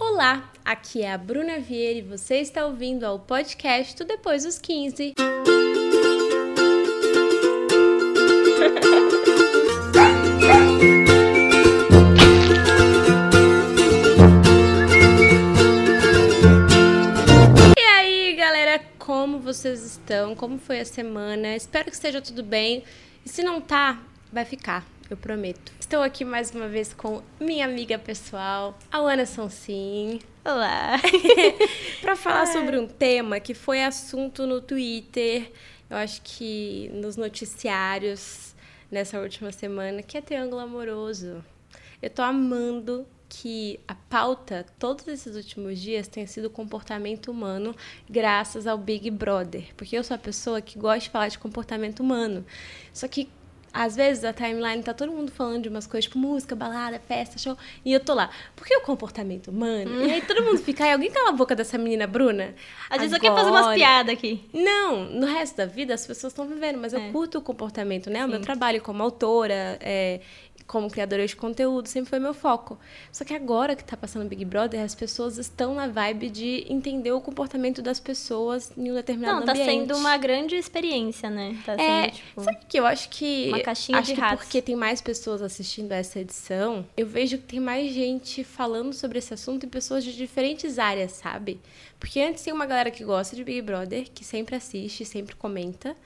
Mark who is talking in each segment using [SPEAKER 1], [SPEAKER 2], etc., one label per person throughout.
[SPEAKER 1] Olá, aqui é a Bruna Vieira e você está ouvindo ao podcast do Depois dos 15. E aí, galera, como vocês estão? Como foi a semana? Espero que esteja tudo bem. E se não tá, vai ficar, eu prometo. Estou aqui mais uma vez com minha amiga pessoal, a Ana Sonsim.
[SPEAKER 2] Olá!
[SPEAKER 1] para falar sobre um tema que foi assunto no Twitter, eu acho que nos noticiários nessa última semana, que é triângulo amoroso. Eu tô amando que a pauta todos esses últimos dias tem sido comportamento humano graças ao Big Brother, porque eu sou a pessoa que gosta de falar de comportamento humano. Só que às vezes a timeline tá todo mundo falando de umas coisas tipo música, balada, festa, show, e eu tô lá. Por que o comportamento humano?
[SPEAKER 2] Hum.
[SPEAKER 1] E aí todo mundo fica, aí alguém cala a boca dessa menina Bruna?
[SPEAKER 2] A gente só quer fazer umas piadas aqui.
[SPEAKER 1] Não, no resto da vida as pessoas estão vivendo, mas eu
[SPEAKER 2] É.
[SPEAKER 1] curto o comportamento, né? O meu
[SPEAKER 2] Sim.
[SPEAKER 1] trabalho como autora, é, como criadora de conteúdo, sempre foi meu foco. Só que agora que tá passando Big Brother, as pessoas estão na vibe de entender o comportamento das pessoas em um determinado
[SPEAKER 2] Não, tá
[SPEAKER 1] ambiente.
[SPEAKER 2] sendo uma grande experiência, né? Tá sendo,
[SPEAKER 1] É,
[SPEAKER 2] tipo...
[SPEAKER 1] sabe que eu acho que.
[SPEAKER 2] Uma caixinha
[SPEAKER 1] acho
[SPEAKER 2] de
[SPEAKER 1] que
[SPEAKER 2] ratos.
[SPEAKER 1] porque tem mais pessoas assistindo essa edição, eu vejo que tem mais gente falando sobre esse assunto e pessoas de diferentes áreas, sabe? Porque antes tem uma galera que gosta de Big Brother, que sempre assiste, sempre comenta.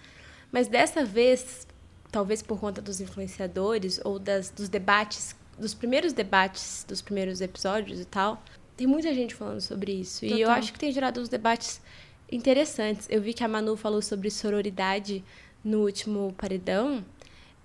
[SPEAKER 1] Mas dessa vez, talvez por conta dos influenciadores ou das, dos debates, dos primeiros debates dos primeiros episódios e tal, tem muita gente falando sobre isso. E eu
[SPEAKER 2] Total.
[SPEAKER 1] acho que tem gerado uns debates interessantes. Eu vi que a Manu falou sobre sororidade no último paredão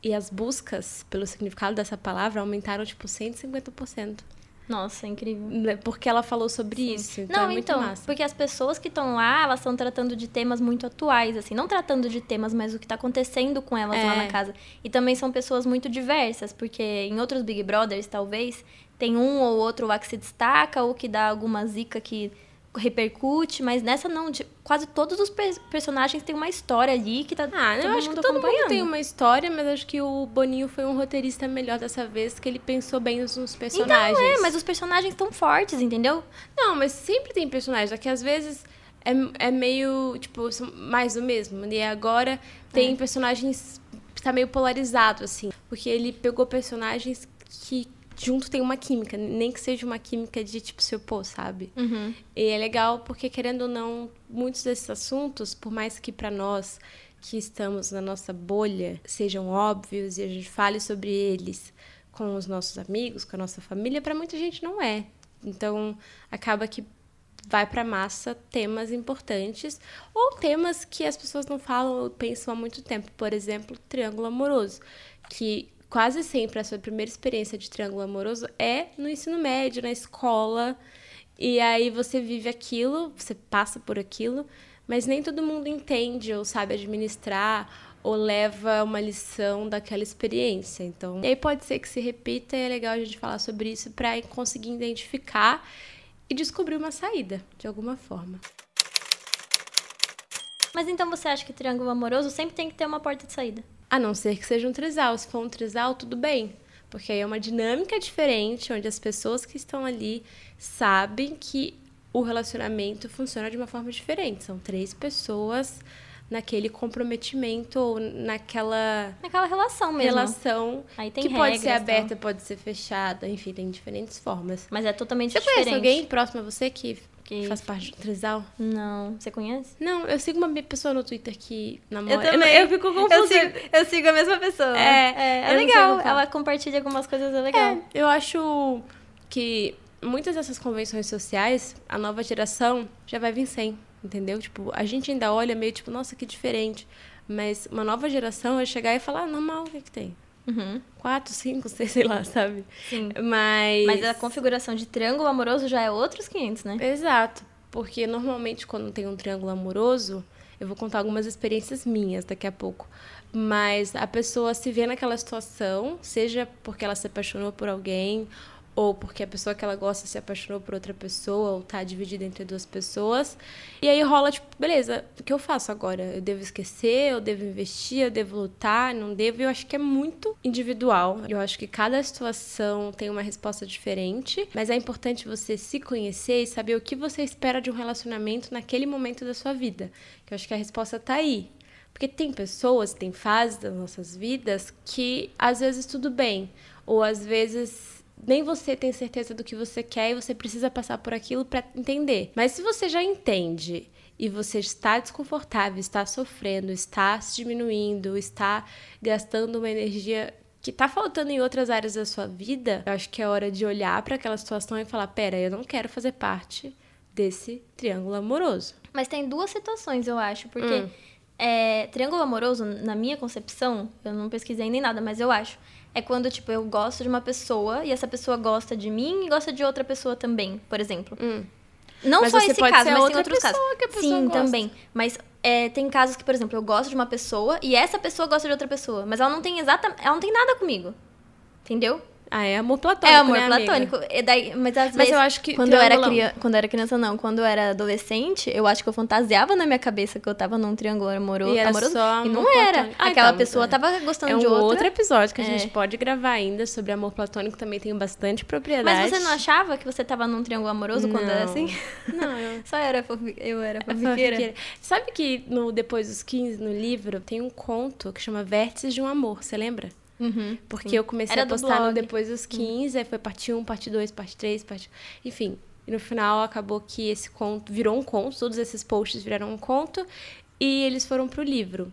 [SPEAKER 1] e as buscas pelo significado dessa palavra aumentaram tipo 150%.
[SPEAKER 2] Nossa, incrível.
[SPEAKER 1] né? Porque ela falou sobre isso. Então
[SPEAKER 2] não,
[SPEAKER 1] é
[SPEAKER 2] então,
[SPEAKER 1] massa.
[SPEAKER 2] porque as pessoas que estão lá, elas estão tratando de temas muito atuais, assim, não tratando de temas, mas o que tá acontecendo com elas lá
[SPEAKER 1] É.
[SPEAKER 2] na casa. E também são pessoas muito diversas, porque em outros Big Brothers, talvez, tem um ou outro lá que se destaca, ou que dá alguma zica que repercute, mas nessa não, de- quase todos os pe- personagens têm uma história ali que tá
[SPEAKER 1] Ah,
[SPEAKER 2] todo
[SPEAKER 1] eu acho que todo mundo tem uma história, mas acho que o Boninho foi um roteirista melhor dessa vez, que ele pensou bem nos nos personagens.
[SPEAKER 2] É, mas os personagens estão fortes, entendeu?
[SPEAKER 1] Não, mas sempre tem personagens, é que às vezes é, é meio, tipo, mais do mesmo. E agora tem
[SPEAKER 2] É.
[SPEAKER 1] personagens que tá meio polarizado, assim. Porque ele pegou personagens que junto tem uma química, nem que seja uma química de, tipo, se opor, sabe?
[SPEAKER 2] Uhum.
[SPEAKER 1] E é legal porque, querendo ou não, muitos desses assuntos, por mais que para nós que estamos na nossa bolha sejam óbvios e a gente fale sobre eles com os nossos amigos, com a nossa família, para muita gente não é. Então, acaba que vai para massa temas importantes ou temas que as pessoas não falam ou pensam há muito tempo. Por exemplo, triângulo amoroso, que quase sempre a sua primeira experiência de triângulo amoroso é no ensino médio, na escola. E aí você vive aquilo, você passa por aquilo, mas nem todo mundo entende ou sabe administrar ou leva uma lição daquela experiência. Então, e aí pode ser que se repita e é legal a gente falar sobre isso para conseguir identificar e descobrir uma saída de alguma forma.
[SPEAKER 2] Mas então você acha que triângulo amoroso sempre tem que ter uma porta de saída?
[SPEAKER 1] A não ser que seja um trisal. Se for um trisal, tudo bem. Porque aí é uma dinâmica diferente, onde as pessoas que estão ali sabem que o relacionamento funciona de uma forma diferente. São três pessoas naquele comprometimento ou naquela
[SPEAKER 2] Naquela relação mesmo.
[SPEAKER 1] relação
[SPEAKER 2] Aí tem
[SPEAKER 1] que pode ser
[SPEAKER 2] regras,
[SPEAKER 1] aberta, pode ser fechada, enfim, tem diferentes formas.
[SPEAKER 2] Mas é totalmente
[SPEAKER 1] Você
[SPEAKER 2] diferente.
[SPEAKER 1] conhece alguém próximo a você que, Faz parte do trisal?
[SPEAKER 2] Não. Você conhece?
[SPEAKER 1] Não, eu sigo uma pessoa no Twitter que namora.
[SPEAKER 2] Eu também.
[SPEAKER 1] Eu, fico confusa.
[SPEAKER 2] Eu sigo, eu sigo a mesma pessoa.
[SPEAKER 1] É,
[SPEAKER 2] é,
[SPEAKER 1] eu sei
[SPEAKER 2] legal. Ela compartilha algumas coisas, é legal.
[SPEAKER 1] É, eu acho que muitas dessas convenções sociais, a nova geração já vai vir sem, entendeu? Tipo, a gente ainda olha meio tipo, nossa, que diferente. Mas uma nova geração vai chegar e falar, ah, normal, o que, que tem?
[SPEAKER 2] Uhum,
[SPEAKER 1] Quatro, cinco, seis, sei lá, sabe?
[SPEAKER 2] sim.
[SPEAKER 1] Mas.
[SPEAKER 2] Mas a configuração de triângulo amoroso já é outros 500, né?
[SPEAKER 1] Exato. Porque normalmente quando tem um triângulo amoroso, eu vou contar algumas experiências minhas daqui a pouco. Mas a pessoa se vê naquela situação, seja porque ela se apaixonou por alguém ou porque a pessoa que ela gosta se apaixonou por outra pessoa, ou tá dividida entre duas pessoas. E aí rola, tipo, beleza, o que eu faço agora? Eu devo esquecer, eu devo investir, eu devo lutar, não devo? Eu acho que é muito individual. Eu acho que cada situação tem uma resposta diferente, mas é importante você se conhecer e saber o que você espera de um relacionamento naquele momento da sua vida. Que eu acho que a resposta tá aí. Porque tem pessoas, tem fases das nossas vidas que às vezes tudo bem, ou às vezes nem você tem certeza do que você quer e você precisa passar por aquilo para entender. Mas se você já entende e você está desconfortável, está sofrendo, está se diminuindo, está gastando uma energia que está faltando em outras áreas da sua vida, eu acho que é hora de olhar para aquela situação e falar: pera, eu não quero fazer parte desse triângulo amoroso.
[SPEAKER 2] Mas tem duas situações, eu acho, porque hum. é, triângulo amoroso, na minha concepção, eu não pesquisei nem nada, mas eu acho é quando, tipo, eu gosto de uma pessoa e essa pessoa gosta de mim e gosta de outra pessoa também, por exemplo. Hum. Não
[SPEAKER 1] mas
[SPEAKER 2] só esse caso, mas tem outros casos.
[SPEAKER 1] Sim,
[SPEAKER 2] gosta. também. Mas é, tem casos que, por exemplo, eu gosto de uma pessoa e essa pessoa gosta de outra pessoa, mas ela não tem exata, ela não tem nada comigo. Entendeu?
[SPEAKER 1] Ah, é amor platônico.
[SPEAKER 2] É amor
[SPEAKER 1] né,
[SPEAKER 2] platônico. E daí, mas às
[SPEAKER 1] mas
[SPEAKER 2] vezes.
[SPEAKER 1] eu acho que.
[SPEAKER 2] Quando eu, era criança, quando eu era criança, não. Quando eu era adolescente, eu acho que eu fantasiava na minha cabeça que eu tava num triângulo amoroso.
[SPEAKER 1] E, era
[SPEAKER 2] amoroso,
[SPEAKER 1] só
[SPEAKER 2] e não era.
[SPEAKER 1] Ah,
[SPEAKER 2] Aquela
[SPEAKER 1] então,
[SPEAKER 2] pessoa
[SPEAKER 1] é.
[SPEAKER 2] tava gostando
[SPEAKER 1] é um
[SPEAKER 2] de outra.
[SPEAKER 1] outro episódio que a
[SPEAKER 2] É.
[SPEAKER 1] gente pode gravar ainda sobre amor platônico. Também tem bastante propriedade.
[SPEAKER 2] Mas você não achava que você tava num triângulo amoroso quando era
[SPEAKER 1] Não.
[SPEAKER 2] assim?
[SPEAKER 1] Não, eu.
[SPEAKER 2] Só era fofi... eu era
[SPEAKER 1] É
[SPEAKER 2] fofiqueira.
[SPEAKER 1] fofiqueira. Sabe que no Depois dos 15, no livro, tem um conto que chama Vértices de um Amor, você lembra?
[SPEAKER 2] Uhum.
[SPEAKER 1] Porque eu comecei
[SPEAKER 2] Era
[SPEAKER 1] a postar no. Depois dos 15, aí foi parte 1, parte 2, parte 3, parte... Enfim, e no final acabou que esse conto virou um conto, todos esses posts viraram um conto, e eles foram pro livro.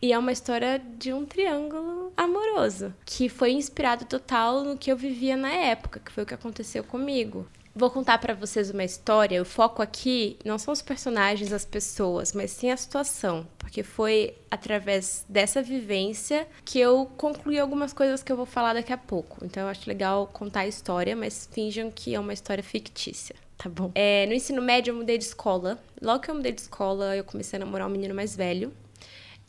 [SPEAKER 1] E é uma história de um triângulo amoroso, que foi inspirado total no que eu vivia na época, que foi o que aconteceu comigo. Vou contar pra vocês uma história. O foco aqui não são os personagens, as pessoas, mas sim a situação, porque foi através dessa vivência que eu concluí algumas coisas que eu vou falar daqui a pouco. Então eu acho legal contar a história, mas finjam que é uma história fictícia. Tá bom. É, no ensino médio eu mudei de escola. Logo que eu mudei de escola, eu comecei a namorar um menino mais velho.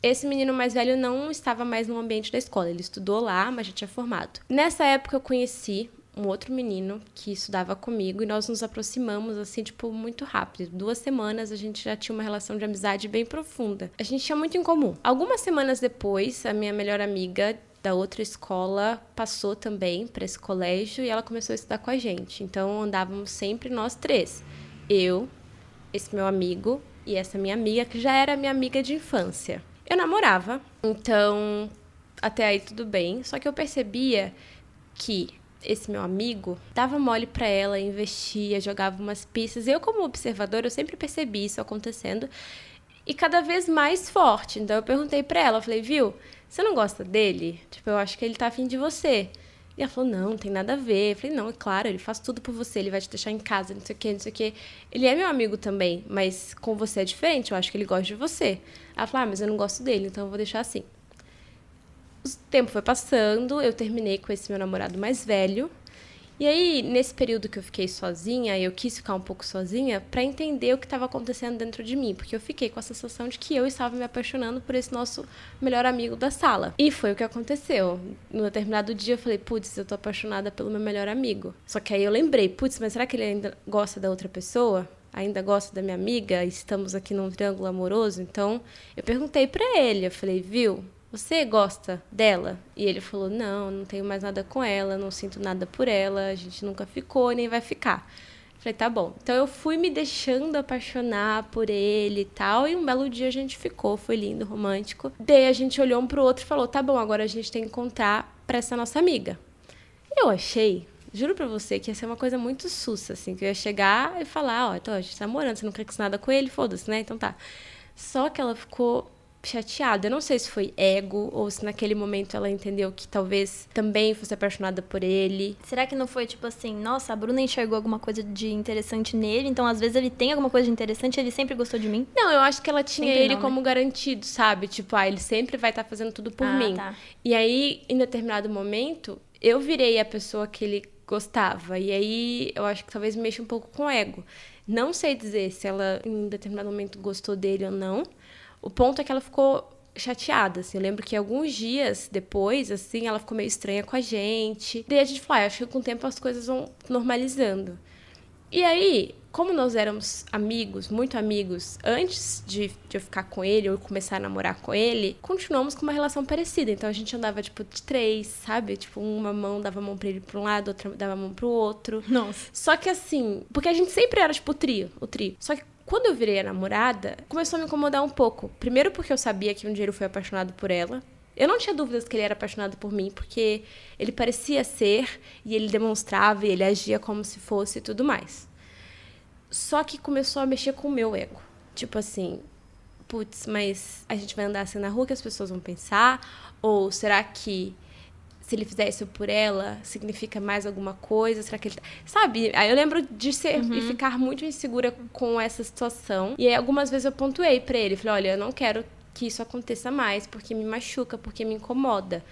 [SPEAKER 1] Esse menino mais velho não estava mais no ambiente da escola. Ele estudou lá, mas já tinha formado. Nessa época eu conheci um outro menino que estudava comigo e nós nos aproximamos assim, tipo, muito rápido. Duas semanas a gente já tinha uma relação de amizade bem profunda. A gente tinha muito em comum. Algumas semanas depois, a minha melhor amiga da outra escola passou também para esse colégio e ela começou a estudar com a gente. Então andávamos sempre nós três. Eu, esse meu amigo e essa minha amiga que já era minha amiga de infância. Eu namorava, então até aí tudo bem, só que eu percebia que esse meu amigo dava mole pra ela, investia, jogava umas pistas. Eu, como observadora, eu sempre percebi isso acontecendo e cada vez mais forte. Então eu perguntei pra ela, eu falei, viu, você não gosta dele? Tipo, eu acho que ele tá afim de você. E ela falou, não, não tem nada a ver. Eu falei, não, é claro, ele faz tudo por você, ele vai te deixar em casa, não sei o que, não sei o que. Ele é meu amigo também, mas com você é diferente, eu acho que ele gosta de você. Ela falou, ah, mas eu não gosto dele, então eu vou deixar assim. O tempo foi passando, eu terminei com esse meu namorado mais velho. E aí, nesse período que eu fiquei sozinha, eu quis ficar um pouco sozinha para entender o que estava acontecendo dentro de mim, porque eu fiquei com a sensação de que eu estava me apaixonando por esse nosso melhor amigo da sala. E foi o que aconteceu. No determinado dia eu falei, putz, eu tô apaixonada pelo meu melhor amigo. Só que aí eu lembrei, putz, mas será que ele ainda gosta da outra pessoa? Ainda gosta da minha amiga? Estamos aqui num triângulo amoroso? Então, eu perguntei para ele, eu falei, viu? Você gosta dela? E ele falou: Não, não tenho mais nada com ela, não sinto nada por ela, a gente nunca ficou nem vai ficar. Falei: Tá bom. Então eu fui me deixando apaixonar por ele e tal, e um belo dia a gente ficou, foi lindo, romântico. Daí a gente olhou um pro outro e falou: Tá bom, agora a gente tem que encontrar pra essa nossa amiga. Eu achei. Juro pra você que ia ser uma coisa muito sussa, assim, que eu ia chegar e falar, ó, então a gente tá namorando, você não quer que nada com ele, foda-se, né? Então tá. Só que ela ficou chateada. Eu não sei se foi ego ou se naquele momento ela entendeu que talvez também fosse apaixonada por ele.
[SPEAKER 2] Será que não foi tipo assim, nossa, a Bruna enxergou alguma coisa de interessante nele, então às vezes ele tem alguma coisa de interessante, ele sempre gostou de mim?
[SPEAKER 1] Não, eu acho que ela tinha
[SPEAKER 2] Sempre
[SPEAKER 1] ele
[SPEAKER 2] não, né?
[SPEAKER 1] como garantido, sabe? Tipo, ah, ele sempre vai estar fazendo tudo por
[SPEAKER 2] Ah,
[SPEAKER 1] mim.
[SPEAKER 2] tá.
[SPEAKER 1] E aí, em determinado momento, eu virei a pessoa que ele gostava. E aí, eu acho que talvez mexa um pouco com o ego. Não sei dizer se ela, em determinado momento, gostou dele ou não. O ponto é que ela ficou chateada, assim. Eu lembro que alguns dias depois, assim, ela ficou meio estranha com a gente. Daí a gente falou, ah, acho que com o tempo as coisas vão normalizando. E aí, como nós éramos amigos, muito amigos, antes de, de, eu ficar com ele ou começar a namorar com ele, continuamos com uma relação parecida. Então a gente andava, tipo, de três, sabe? Tipo, uma mão dava a mão pra ele pra um lado, outra dava a mão pro outro.
[SPEAKER 2] Nossa.
[SPEAKER 1] Só que assim, porque a gente sempre era, tipo, o trio, o trio. Só que quando eu virei a namorada, começou a me incomodar um pouco. Primeiro porque eu sabia que um dia ele foi apaixonado por ela. Eu não tinha dúvidas que ele era apaixonado por mim, porque ele parecia ser, e ele demonstrava, e ele agia como se fosse e tudo mais. Só que começou a mexer com o meu ego. Tipo assim, putz, mas a gente vai andar assim na rua que as pessoas vão pensar? Ou será que se ele fizer isso por ela, significa mais alguma coisa? Será que ele. Tá... Sabe? Aí eu lembro de ser uhum. e ficar muito insegura com essa situação. E aí algumas vezes eu pontuei para ele. Falei, olha, eu não quero que isso aconteça mais, porque me machuca, porque me incomoda.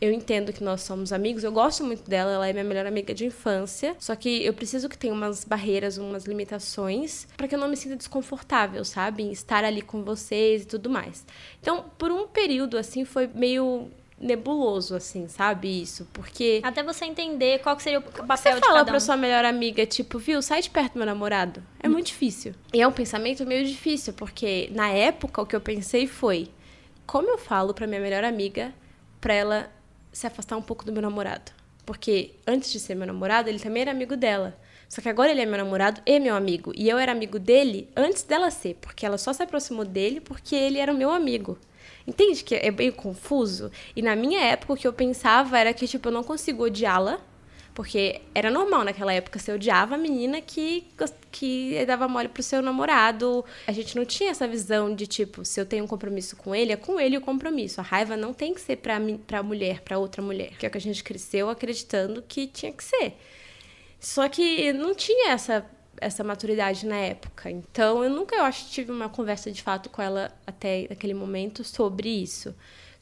[SPEAKER 1] Eu entendo que nós somos amigos, eu gosto muito dela, ela é minha melhor amiga de infância. Só que eu preciso que tenha umas barreiras, umas limitações, para que eu não me sinta desconfortável, sabe? Em estar ali com vocês e tudo mais. Então, por um período, assim, foi meio nebuloso, assim, sabe? Isso, porque...
[SPEAKER 2] Até você entender qual seria o papel
[SPEAKER 1] você
[SPEAKER 2] de
[SPEAKER 1] fala
[SPEAKER 2] cada um.
[SPEAKER 1] pra sua melhor amiga, tipo, viu, sai de perto do meu namorado. É hum. muito difícil. E é um pensamento meio difícil, porque na época o que eu pensei foi... Como eu falo pra minha melhor amiga pra ela se afastar um pouco do meu namorado? Porque antes de ser meu namorado, ele também era amigo dela. Só que agora ele é meu namorado e meu amigo. E eu era amigo dele antes dela ser, porque ela só se aproximou dele porque ele era o meu amigo. Entende que é meio confuso? E na minha época, o que eu pensava era que, tipo, eu não consigo odiá-la, porque era normal naquela época, você odiava a menina que, que dava mole pro seu namorado. A gente não tinha essa visão de, tipo, se eu tenho um compromisso com ele, é com ele o compromisso. A raiva não tem que ser pra, pra mulher, pra outra mulher. Que é o que a gente cresceu acreditando que tinha que ser. Só que não tinha essa essa maturidade na época. Então, eu nunca, eu acho, tive uma conversa de fato com ela até aquele momento sobre isso.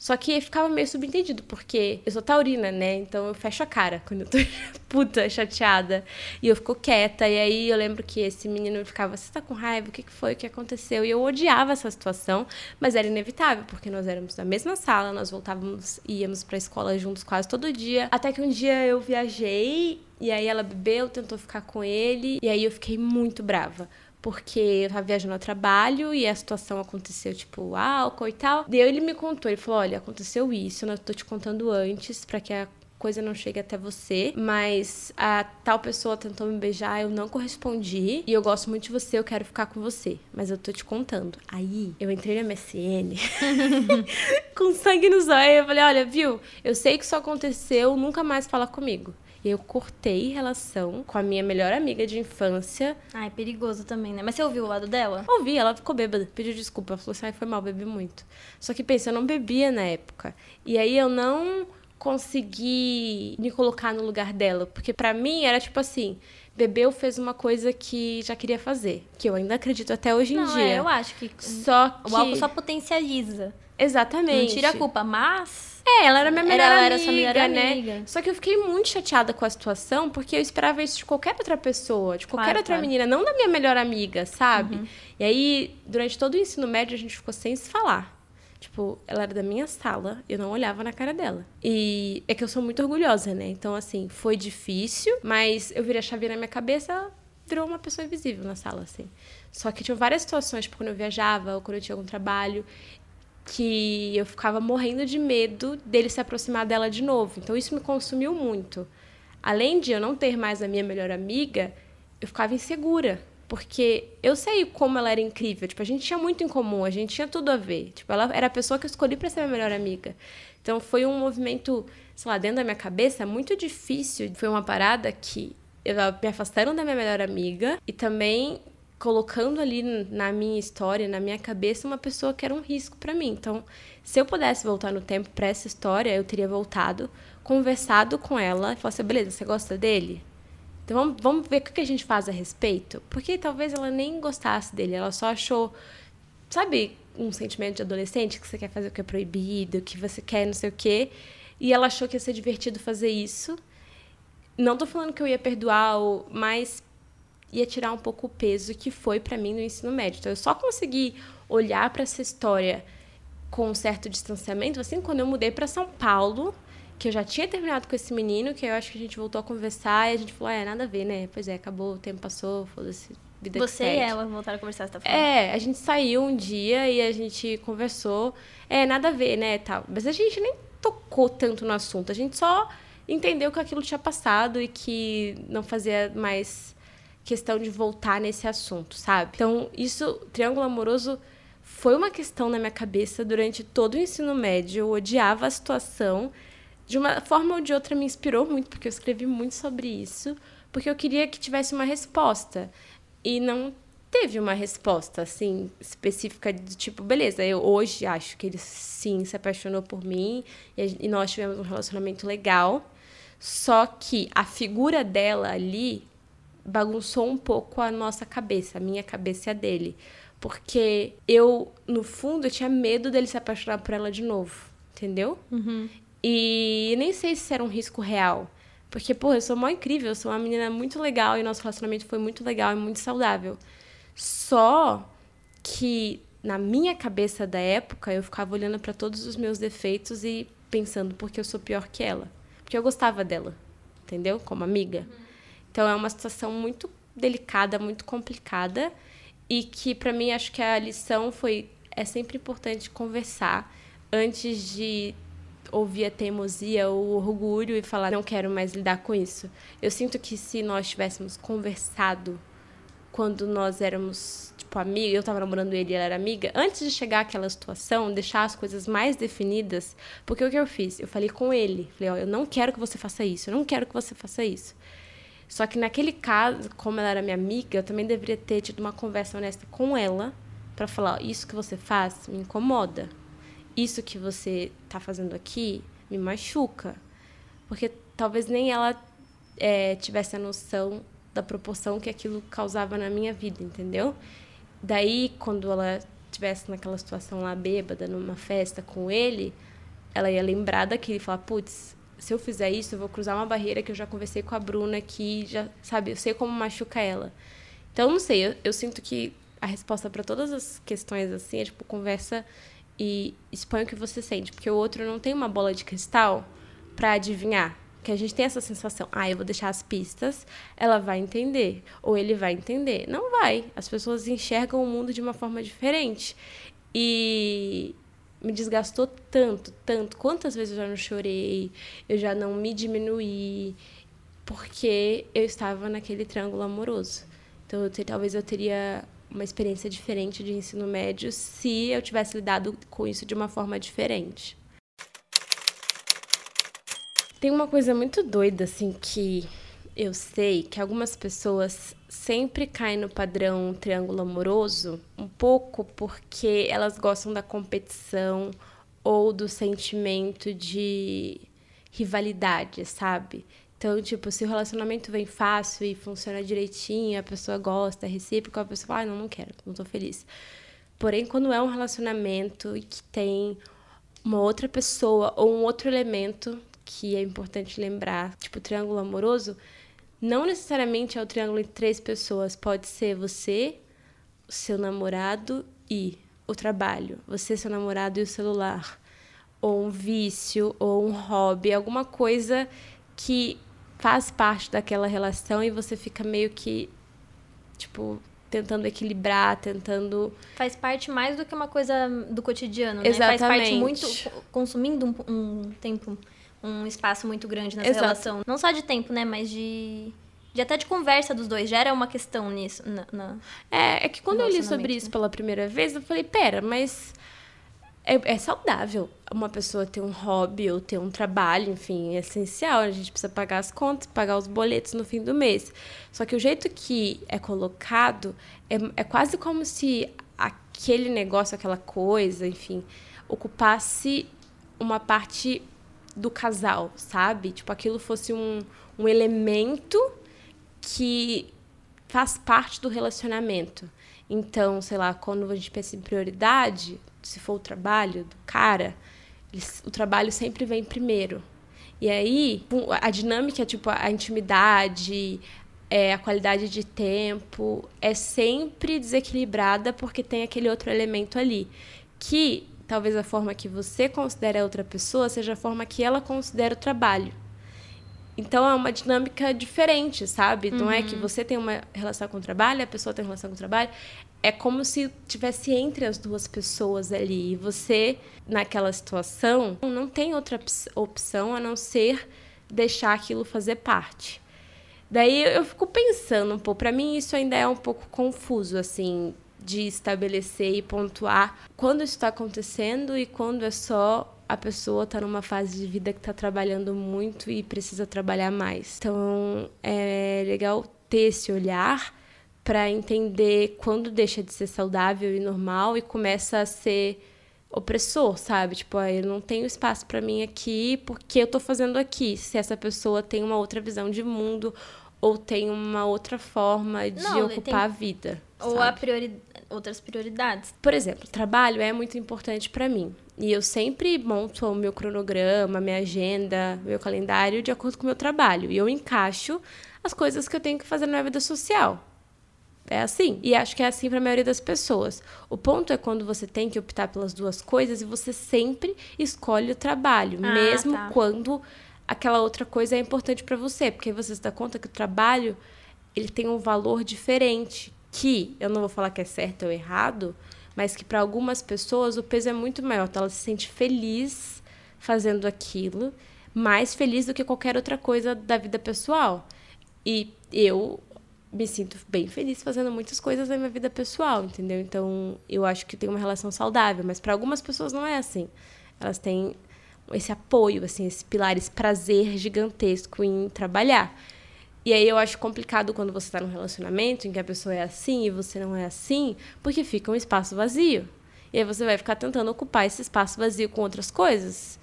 [SPEAKER 1] Só que ficava meio subentendido, porque eu sou taurina, né? Então eu fecho a cara quando eu tô puta, chateada. E eu fico quieta. E aí eu lembro que esse menino ficava, você tá com raiva? O que foi? O que aconteceu? E eu odiava essa situação, mas era inevitável, porque nós éramos na mesma sala, nós voltávamos, íamos pra escola juntos quase todo dia. Até que um dia eu viajei e aí ela bebeu, tentou ficar com ele, e aí eu fiquei muito brava porque eu tava viajando ao trabalho e a situação aconteceu, tipo, álcool e tal. Daí ele me contou, ele falou: olha, aconteceu isso, eu tô te contando antes para que a coisa não chegue até você, mas a tal pessoa tentou me beijar, eu não correspondi, e eu gosto muito de você, eu quero ficar com você, mas eu tô te contando. Aí, eu entrei na MSN, com sangue nos olhos, eu falei, olha, viu, eu sei que isso aconteceu, nunca mais fala comigo. E eu cortei relação com a minha melhor amiga de infância.
[SPEAKER 2] Ah, é perigoso também, né? Mas você ouviu o lado dela?
[SPEAKER 1] Ouvi, ela ficou bêbada, pediu desculpa. Falou assim, ah, foi mal, bebi muito. Só que pensa, eu não bebia na época. E aí eu não consegui me colocar no lugar dela. Porque para mim era tipo assim, bebeu, fez uma coisa que já queria fazer. Que eu ainda acredito até hoje em
[SPEAKER 2] não,
[SPEAKER 1] dia.
[SPEAKER 2] É, eu acho que,
[SPEAKER 1] só que
[SPEAKER 2] o álcool só potencializa.
[SPEAKER 1] Exatamente.
[SPEAKER 2] Não tira a culpa, mas
[SPEAKER 1] é, ela era minha melhor
[SPEAKER 2] ela
[SPEAKER 1] amiga,
[SPEAKER 2] era sua melhor
[SPEAKER 1] né?
[SPEAKER 2] amiga.
[SPEAKER 1] Só que eu fiquei muito chateada com a situação, porque eu esperava isso de qualquer outra pessoa, de qualquer
[SPEAKER 2] Claro,
[SPEAKER 1] outra
[SPEAKER 2] claro.
[SPEAKER 1] menina, não da minha melhor amiga, sabe?
[SPEAKER 2] Uhum.
[SPEAKER 1] E aí, durante todo o ensino médio, a gente ficou sem se falar. Tipo, ela era da minha sala, eu não olhava na cara dela. E é que eu sou muito orgulhosa, né? Então, assim, foi difícil, mas eu virei a chave na minha cabeça, ela virou uma pessoa invisível na sala, assim. Só que tinha várias situações, tipo, quando eu viajava ou quando eu tinha algum trabalho, que eu ficava morrendo de medo dele se aproximar dela de novo. Então isso me consumiu muito. Além de eu não ter mais a minha melhor amiga, eu ficava insegura, porque eu sei como ela era incrível, tipo, a gente tinha muito em comum, a gente tinha tudo a ver. Tipo, ela era a pessoa que eu escolhi para ser minha melhor amiga. Então foi um movimento, sei lá, dentro da minha cabeça muito difícil. Foi uma parada que eu me afastaram da minha melhor amiga e também colocando ali na minha história, na minha cabeça, uma pessoa que era um risco para mim. Então, se eu pudesse voltar no tempo para essa história, eu teria voltado, conversado com ela e falasse: beleza, você gosta dele? Então vamos, vamos ver o que a gente faz a respeito? Porque talvez ela nem gostasse dele, ela só achou, sabe, um sentimento de adolescente que você quer fazer o que é proibido, que você quer não sei o quê. E ela achou que ia ser divertido fazer isso. Não tô falando que eu ia perdoar, mas ia tirar um pouco o peso que foi para mim no ensino médio. Então, eu só consegui olhar para essa história com um certo distanciamento, assim, quando eu mudei para São Paulo, que eu já tinha terminado com esse menino, que eu acho que a gente voltou a conversar e a gente falou, ah, é, nada a ver, né? Pois é, acabou, o tempo passou, foda-se. Vida
[SPEAKER 2] Você e ela voltaram a conversar, você tá falando?
[SPEAKER 1] É, a gente saiu um dia e a gente conversou. É, nada a ver, né, tal. Mas a gente nem tocou tanto no assunto. A gente só entendeu que aquilo tinha passado e que não fazia mais questão de voltar nesse assunto, sabe? Então, isso, triângulo amoroso, foi uma questão na minha cabeça durante todo o ensino médio. Eu odiava a situação de uma forma ou de outra me inspirou muito, porque eu escrevi muito sobre isso, porque eu queria que tivesse uma resposta. E não teve uma resposta, assim, específica do tipo, beleza, eu hoje acho que ele sim se apaixonou por mim e nós tivemos um relacionamento legal. Só que a figura dela ali bagunçou um pouco a nossa cabeça, a minha cabeça e a dele. Porque eu, no fundo, eu tinha medo dele se apaixonar por ela de novo, entendeu?
[SPEAKER 2] Uhum.
[SPEAKER 1] E nem sei se era um risco real. Porque, pô, eu sou mó incrível, eu sou uma menina muito legal e nosso relacionamento foi muito legal e muito saudável. Só que na minha cabeça da época, eu ficava olhando para todos os meus defeitos e pensando porque eu sou pior que ela. Porque eu gostava dela, entendeu? Como amiga. Então é uma situação muito delicada, muito complicada e que para mim acho que a lição foi é sempre importante conversar antes de ouvir a teimosia ou o orgulho e falar não quero mais lidar com isso. Eu sinto que se nós tivéssemos conversado quando nós éramos tipo amiga, eu estava namorando ele ela era amiga, antes de chegar àquela situação, deixar as coisas mais definidas, porque o que eu fiz? Eu falei com ele, falei, ó, eu não quero que você faça isso, eu não quero que você faça isso. Só que naquele caso, como ela era minha amiga, eu também deveria ter tido uma conversa honesta com ela para falar: isso que você faz me incomoda. Isso que você está fazendo aqui me machuca. Porque talvez nem ela é, tivesse a noção da proporção que aquilo causava na minha vida, entendeu? Daí, quando ela estivesse naquela situação lá bêbada, numa festa com ele, ela ia lembrar daquilo e falar: putz, se eu fizer isso, eu vou cruzar uma barreira que eu já conversei com a Bruna que já, sabe, eu sei como machuca ela. Então, não sei, eu, eu sinto que a resposta para todas as questões assim é tipo conversa e expõe o que você sente, porque o outro não tem uma bola de cristal para adivinhar. Que a gente tem essa sensação, ah, eu vou deixar as pistas, ela vai entender, ou ele vai entender. Não vai. As pessoas enxergam o mundo de uma forma diferente. E, me desgastou tanto, tanto. Quantas vezes eu já não chorei, eu já não me diminuí, porque eu estava naquele triângulo amoroso. Então, eu talvez eu teria uma experiência diferente de ensino médio se eu tivesse lidado com isso de uma forma diferente. Tem uma coisa muito doida, assim, que eu sei que algumas pessoas sempre caem no padrão triângulo amoroso, um pouco porque elas gostam da competição ou do sentimento de rivalidade, sabe? Então, tipo, se o relacionamento vem fácil e funciona direitinho, a pessoa gosta, é recíproco, a pessoa fala, ah, não, não quero, não tô feliz. Porém, quando é um relacionamento que tem uma outra pessoa ou um outro elemento que é importante lembrar, tipo, triângulo amoroso, não necessariamente é o triângulo entre três pessoas. Pode ser você, o seu namorado e o trabalho. Você, seu namorado e o celular. Ou um vício, ou um hobby, alguma coisa que faz parte daquela relação e você fica meio que, tipo, tentando equilibrar, tentando.
[SPEAKER 2] Faz parte mais do que uma coisa do cotidiano, né?
[SPEAKER 1] Exatamente.
[SPEAKER 2] Faz parte muito. consumindo um, um tempo um espaço muito grande nessa Exato. relação. Não só de tempo, né? Mas de. De até de conversa dos dois, gera uma questão nisso. Na, na
[SPEAKER 1] é, é que quando eu li sobre isso né? pela primeira vez, eu falei, pera, mas é, é, saudável uma pessoa ter um hobby ou ter um trabalho, enfim, é essencial. A gente precisa pagar as contas, pagar os boletos no fim do mês. Só que o jeito que é colocado é, é quase como se aquele negócio, aquela coisa, enfim, ocupasse uma parte do casal, sabe? Tipo, aquilo fosse um, um elemento que faz parte do relacionamento. Então, sei lá, quando a gente pensa em prioridade, se for o trabalho do cara, o trabalho sempre vem primeiro. E aí, a dinâmica, tipo, a intimidade, é, a qualidade de tempo é sempre desequilibrada porque tem aquele outro elemento ali. Que talvez a forma que você considera a outra pessoa seja a forma que ela considera o trabalho. Então é uma dinâmica diferente, sabe? Não é que você tem uma relação com o trabalho, a pessoa tem uma relação com o trabalho. É como se tivesse entre as duas pessoas ali. E você, naquela situação, não tem outra opção a não ser deixar aquilo fazer parte. Daí eu fico pensando um pouco, para mim isso ainda é um pouco confuso, assim, de estabelecer e pontuar quando isso está acontecendo e quando é só a pessoa está numa fase de vida que está trabalhando muito e precisa trabalhar mais. Então é legal ter esse olhar para entender quando deixa de ser saudável e normal e começa a ser opressor, sabe? Tipo, ah, eu não tenho espaço para mim aqui porque eu tô fazendo aqui. Se essa pessoa tem uma outra visão de mundo ou tem uma outra forma de não, ocupar tem... a vida.
[SPEAKER 2] Ou a priori... outras prioridades.
[SPEAKER 1] Por exemplo, trabalho é muito importante para mim. E eu sempre monto o meu cronograma, minha agenda, meu calendário de acordo com o meu trabalho. E eu encaixo as coisas que eu tenho que fazer na minha vida social. É assim. E acho que é assim para a maioria das pessoas. O ponto é quando você tem que optar pelas duas coisas e você sempre escolhe o trabalho, ah, mesmo tá. quando aquela outra coisa é importante para você, porque você se dá conta que o trabalho ele tem um valor diferente, que eu não vou falar que é certo ou errado, mas que para algumas pessoas o peso é muito maior. Então ela se sente feliz fazendo aquilo, mais feliz do que qualquer outra coisa da vida pessoal. E eu me sinto bem feliz fazendo muitas coisas na minha vida pessoal, entendeu? Então eu acho que tem uma relação saudável, mas para algumas pessoas não é assim. Elas têm esse apoio, assim, esse pilar, esse prazer gigantesco em trabalhar. E aí eu acho complicado quando você está num relacionamento em que a pessoa é assim e você não é assim, porque fica um espaço vazio. E aí você vai ficar tentando ocupar esse espaço vazio com outras coisas.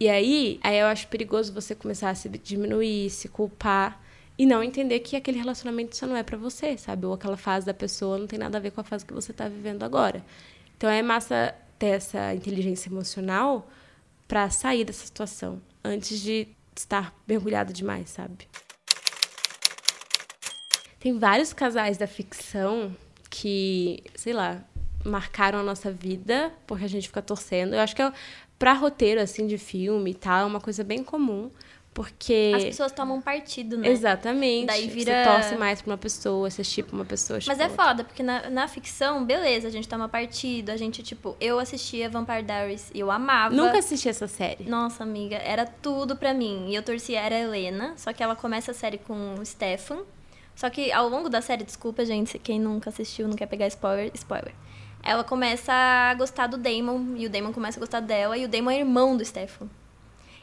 [SPEAKER 1] E aí, aí eu acho perigoso você começar a se diminuir, se culpar e não entender que aquele relacionamento só não é para você, sabe? Ou aquela fase da pessoa não tem nada a ver com a fase que você está vivendo agora. Então é massa ter essa inteligência emocional para sair dessa situação antes de estar mergulhado demais, sabe? Tem vários casais da ficção que, sei lá, marcaram a nossa vida porque a gente fica torcendo. Eu acho que é para roteiro assim de filme e tal, é uma coisa bem comum. Porque.
[SPEAKER 2] As pessoas tomam partido, né?
[SPEAKER 1] Exatamente. Daí vira. Você torce mais pra uma pessoa, você chipa uma pessoa.
[SPEAKER 2] Mas é foda, porque na, na ficção, beleza, a gente toma partido, a gente, tipo, eu assistia Vampire Diaries e eu amava.
[SPEAKER 1] Nunca assisti essa série.
[SPEAKER 2] Nossa, amiga, era tudo pra mim. E eu torcia, era a Helena, só que ela começa a série com o Stefan. Só que ao longo da série, desculpa, gente, quem nunca assistiu, não quer pegar spoiler, spoiler. Ela começa a gostar do Damon, e o Damon começa a gostar dela, e o Damon é irmão do Stefan.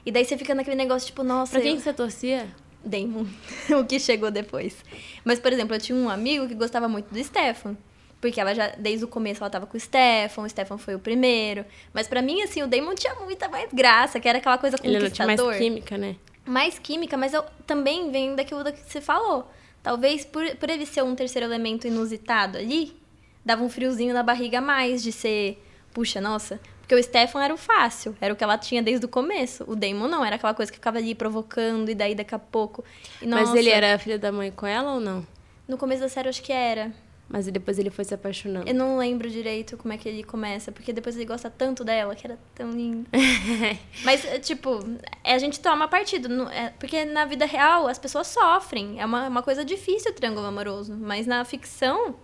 [SPEAKER 2] E daí você fica naquele negócio, tipo, nossa.
[SPEAKER 1] Pra quem
[SPEAKER 2] eu...
[SPEAKER 1] você torcia?
[SPEAKER 2] Damon, o que chegou depois. Mas, por exemplo, eu tinha um amigo que gostava muito do Stefan. Porque ela já, desde o começo, ela tava com o Stefan, o Stefan foi o primeiro. Mas para mim, assim, o Damon tinha muita mais graça, que era aquela coisa conquistador. Ele tinha
[SPEAKER 1] mais química, né?
[SPEAKER 2] Mais química, mas eu também venho daquilo que você falou. Talvez por, por ele ser um terceiro elemento inusitado ali, dava um friozinho na barriga a mais de ser, puxa, nossa. Porque o Stefan era o fácil, era o que ela tinha desde o começo. O Damon não, era aquela coisa que ficava ali provocando, e daí daqui a pouco.
[SPEAKER 1] E, Mas ele era filho da mãe com ela ou não?
[SPEAKER 2] No começo da série, eu acho que era.
[SPEAKER 1] Mas depois ele foi se apaixonando.
[SPEAKER 2] Eu não lembro direito como é que ele começa, porque depois ele gosta tanto dela, que era tão lindo. Mas, é, tipo, é, a gente toma partido. É, porque na vida real as pessoas sofrem. É uma, uma coisa difícil o triângulo amoroso. Mas na ficção,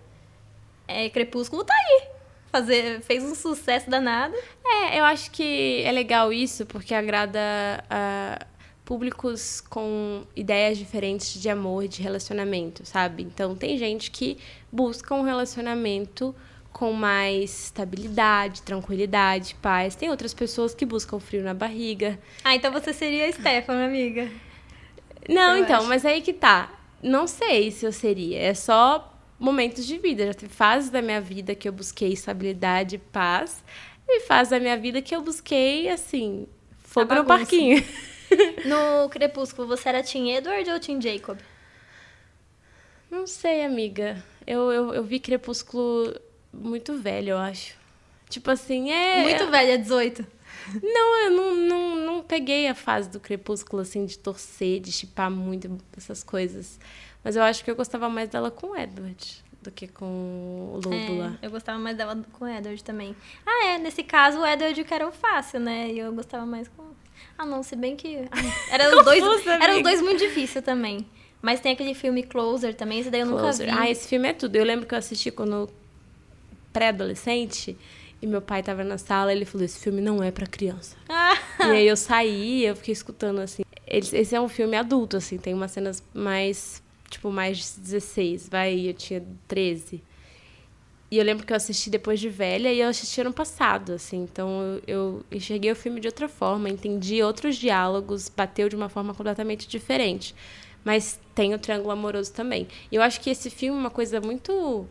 [SPEAKER 2] é, Crepúsculo tá aí. Fazer, fez um sucesso danado.
[SPEAKER 1] É, eu acho que é legal isso, porque agrada a públicos com ideias diferentes de amor, de relacionamento, sabe? Então tem gente que busca um relacionamento com mais estabilidade, tranquilidade, paz. Tem outras pessoas que buscam frio na barriga.
[SPEAKER 2] Ah, então você seria a Stefan, amiga.
[SPEAKER 1] Não, eu então, acho. mas aí que tá. Não sei se eu seria. É só momentos de vida. Já teve fases da minha vida que eu busquei estabilidade e paz. E fases da minha vida que eu busquei, assim, fogo no parquinho.
[SPEAKER 2] No Crepúsculo, você era Tim Edward ou Tim Jacob?
[SPEAKER 1] Não sei, amiga. Eu, eu, eu vi Crepúsculo muito velho, eu acho. Tipo assim, é.
[SPEAKER 2] Muito velha, 18.
[SPEAKER 1] Não, eu não, não, não peguei a fase do Crepúsculo, assim, de torcer, de chipar muito essas coisas. Mas eu acho que eu gostava mais dela com o Edward do que com o Lobo
[SPEAKER 2] É,
[SPEAKER 1] lá.
[SPEAKER 2] eu gostava mais dela com o Edward também. Ah, é, nesse caso o Edward que era o fácil, né? E eu gostava mais com. Ah, não, se bem que. Ah, Era os dois, era os dois muito difícil também. Mas tem aquele filme Closer também, esse daí eu
[SPEAKER 1] Closer.
[SPEAKER 2] nunca vi.
[SPEAKER 1] Ah, esse filme é tudo. Eu lembro que eu assisti quando pré-adolescente e meu pai tava na sala ele falou: Esse filme não é pra criança.
[SPEAKER 2] Ah,
[SPEAKER 1] e aí eu saí eu fiquei escutando assim. Esse é um filme adulto, assim, tem umas cenas mais, tipo, mais de 16. Vai, eu tinha 13. E eu lembro que eu assisti depois de velha e eu assisti ano passado, assim. Então eu, eu enxerguei o filme de outra forma, entendi outros diálogos, bateu de uma forma completamente diferente. Mas tem o Triângulo Amoroso também. E eu acho que esse filme é uma coisa muito.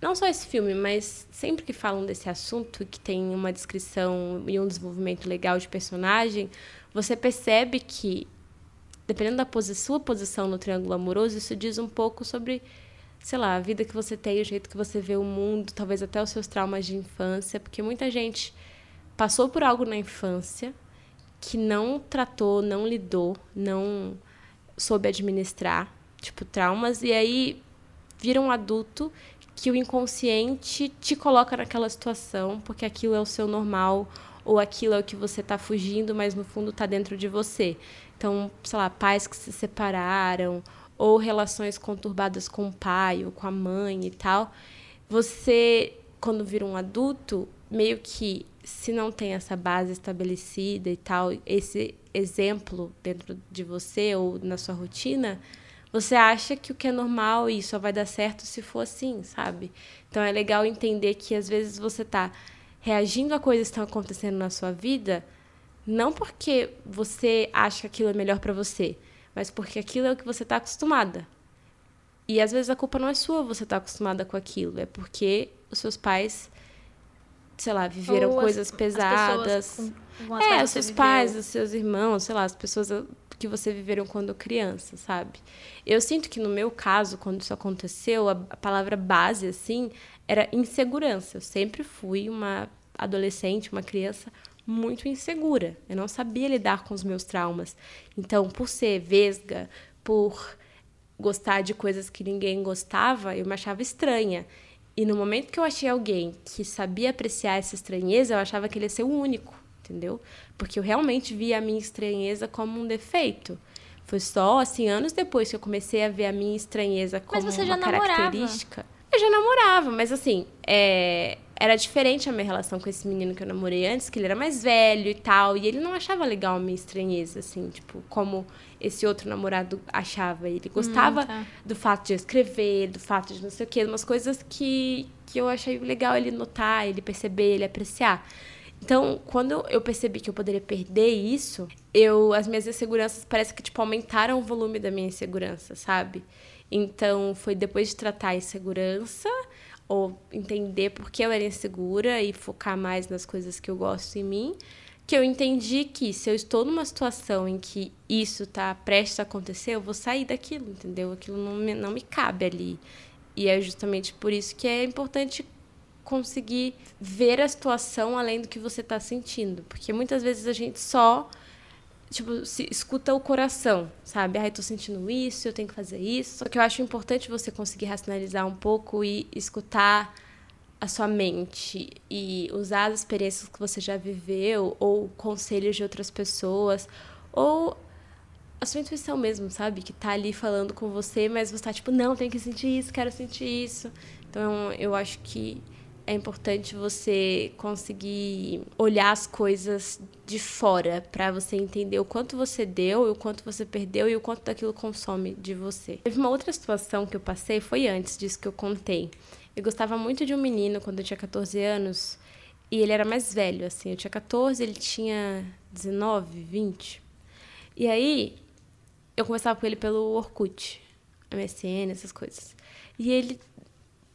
[SPEAKER 1] Não só esse filme, mas sempre que falam desse assunto, que tem uma descrição e um desenvolvimento legal de personagem, você percebe que, dependendo da posi sua posição no Triângulo Amoroso, isso diz um pouco sobre sei lá, a vida que você tem, o jeito que você vê o mundo, talvez até os seus traumas de infância, porque muita gente passou por algo na infância que não tratou, não lidou, não soube administrar, tipo, traumas, e aí vira um adulto que o inconsciente te coloca naquela situação, porque aquilo é o seu normal, ou aquilo é o que você está fugindo, mas no fundo está dentro de você. Então, sei lá, pais que se separaram, ou relações conturbadas com o pai ou com a mãe e tal, você, quando vira um adulto, meio que se não tem essa base estabelecida e tal, esse exemplo dentro de você ou na sua rotina, você acha que o que é normal e só vai dar certo se for assim, sabe? Então é legal entender que às vezes você tá reagindo a coisas que estão acontecendo na sua vida, não porque você acha que aquilo é melhor para você, mas porque aquilo é o que você está acostumada. E às vezes a culpa não é sua, você tá acostumada com aquilo, é porque os seus pais, sei lá, viveram
[SPEAKER 2] as-
[SPEAKER 1] coisas
[SPEAKER 2] as
[SPEAKER 1] pesadas.
[SPEAKER 2] com- com
[SPEAKER 1] É, os seus pais, os seus irmãos, sei lá, as pessoas que você viveram quando criança, sabe? Eu sinto que no meu caso, quando isso aconteceu, a, a palavra base, assim, era insegurança. Eu sempre fui uma adolescente, uma criança muito insegura. Eu não sabia lidar com os meus traumas. Então, por ser vesga, por gostar de coisas que ninguém gostava, eu me achava estranha. E no momento que eu achei alguém que sabia apreciar essa estranheza, eu achava que ele ia ser o único, entendeu? Porque eu realmente via a minha estranheza como um defeito. Foi só, assim, anos depois que eu comecei a ver a minha estranheza como
[SPEAKER 2] você
[SPEAKER 1] uma
[SPEAKER 2] namorava.
[SPEAKER 1] característica. Eu já namorava, mas assim, é, era diferente a minha relação com esse menino que eu namorei antes, que ele era mais velho e tal, e ele não achava legal a minha estranheza, assim, tipo, como esse outro namorado achava. Ele gostava
[SPEAKER 2] tá.
[SPEAKER 1] do fato de eu escrever, do fato de não sei o quê, umas coisas que, que eu achei legal ele notar, ele perceber, ele apreciar. Então, quando eu percebi que eu poderia perder isso, eu as minhas inseguranças parece que tipo aumentaram o volume da minha insegurança, sabe? Então, foi depois de tratar a insegurança ou entender por que eu era insegura e focar mais nas coisas que eu gosto em mim, que eu entendi que se eu estou numa situação em que isso está prestes a acontecer, eu vou sair daquilo, entendeu? Aquilo não me, não me cabe ali. E é justamente por isso que é importante conseguir ver a situação além do que você está sentindo. Porque muitas vezes a gente só tipo, se escuta o coração, sabe? Ai, tô sentindo isso, eu tenho que fazer isso. Só que eu acho importante você conseguir racionalizar um pouco e escutar a sua mente e usar as experiências que você já viveu ou conselhos de outras pessoas ou a sua intuição mesmo, sabe? Que tá ali falando com você, mas você tá tipo, não, tenho que sentir isso, quero sentir isso. Então, eu acho que é importante você conseguir olhar as coisas de fora para você entender o quanto você deu, o quanto você perdeu e o quanto daquilo consome de você. Teve uma outra situação que eu passei, foi antes disso que eu contei. Eu gostava muito de um menino quando eu tinha 14 anos e ele era mais velho, assim. Eu tinha 14, ele tinha 19, 20. E aí, eu conversava com ele pelo Orkut, MSN, essas coisas. E ele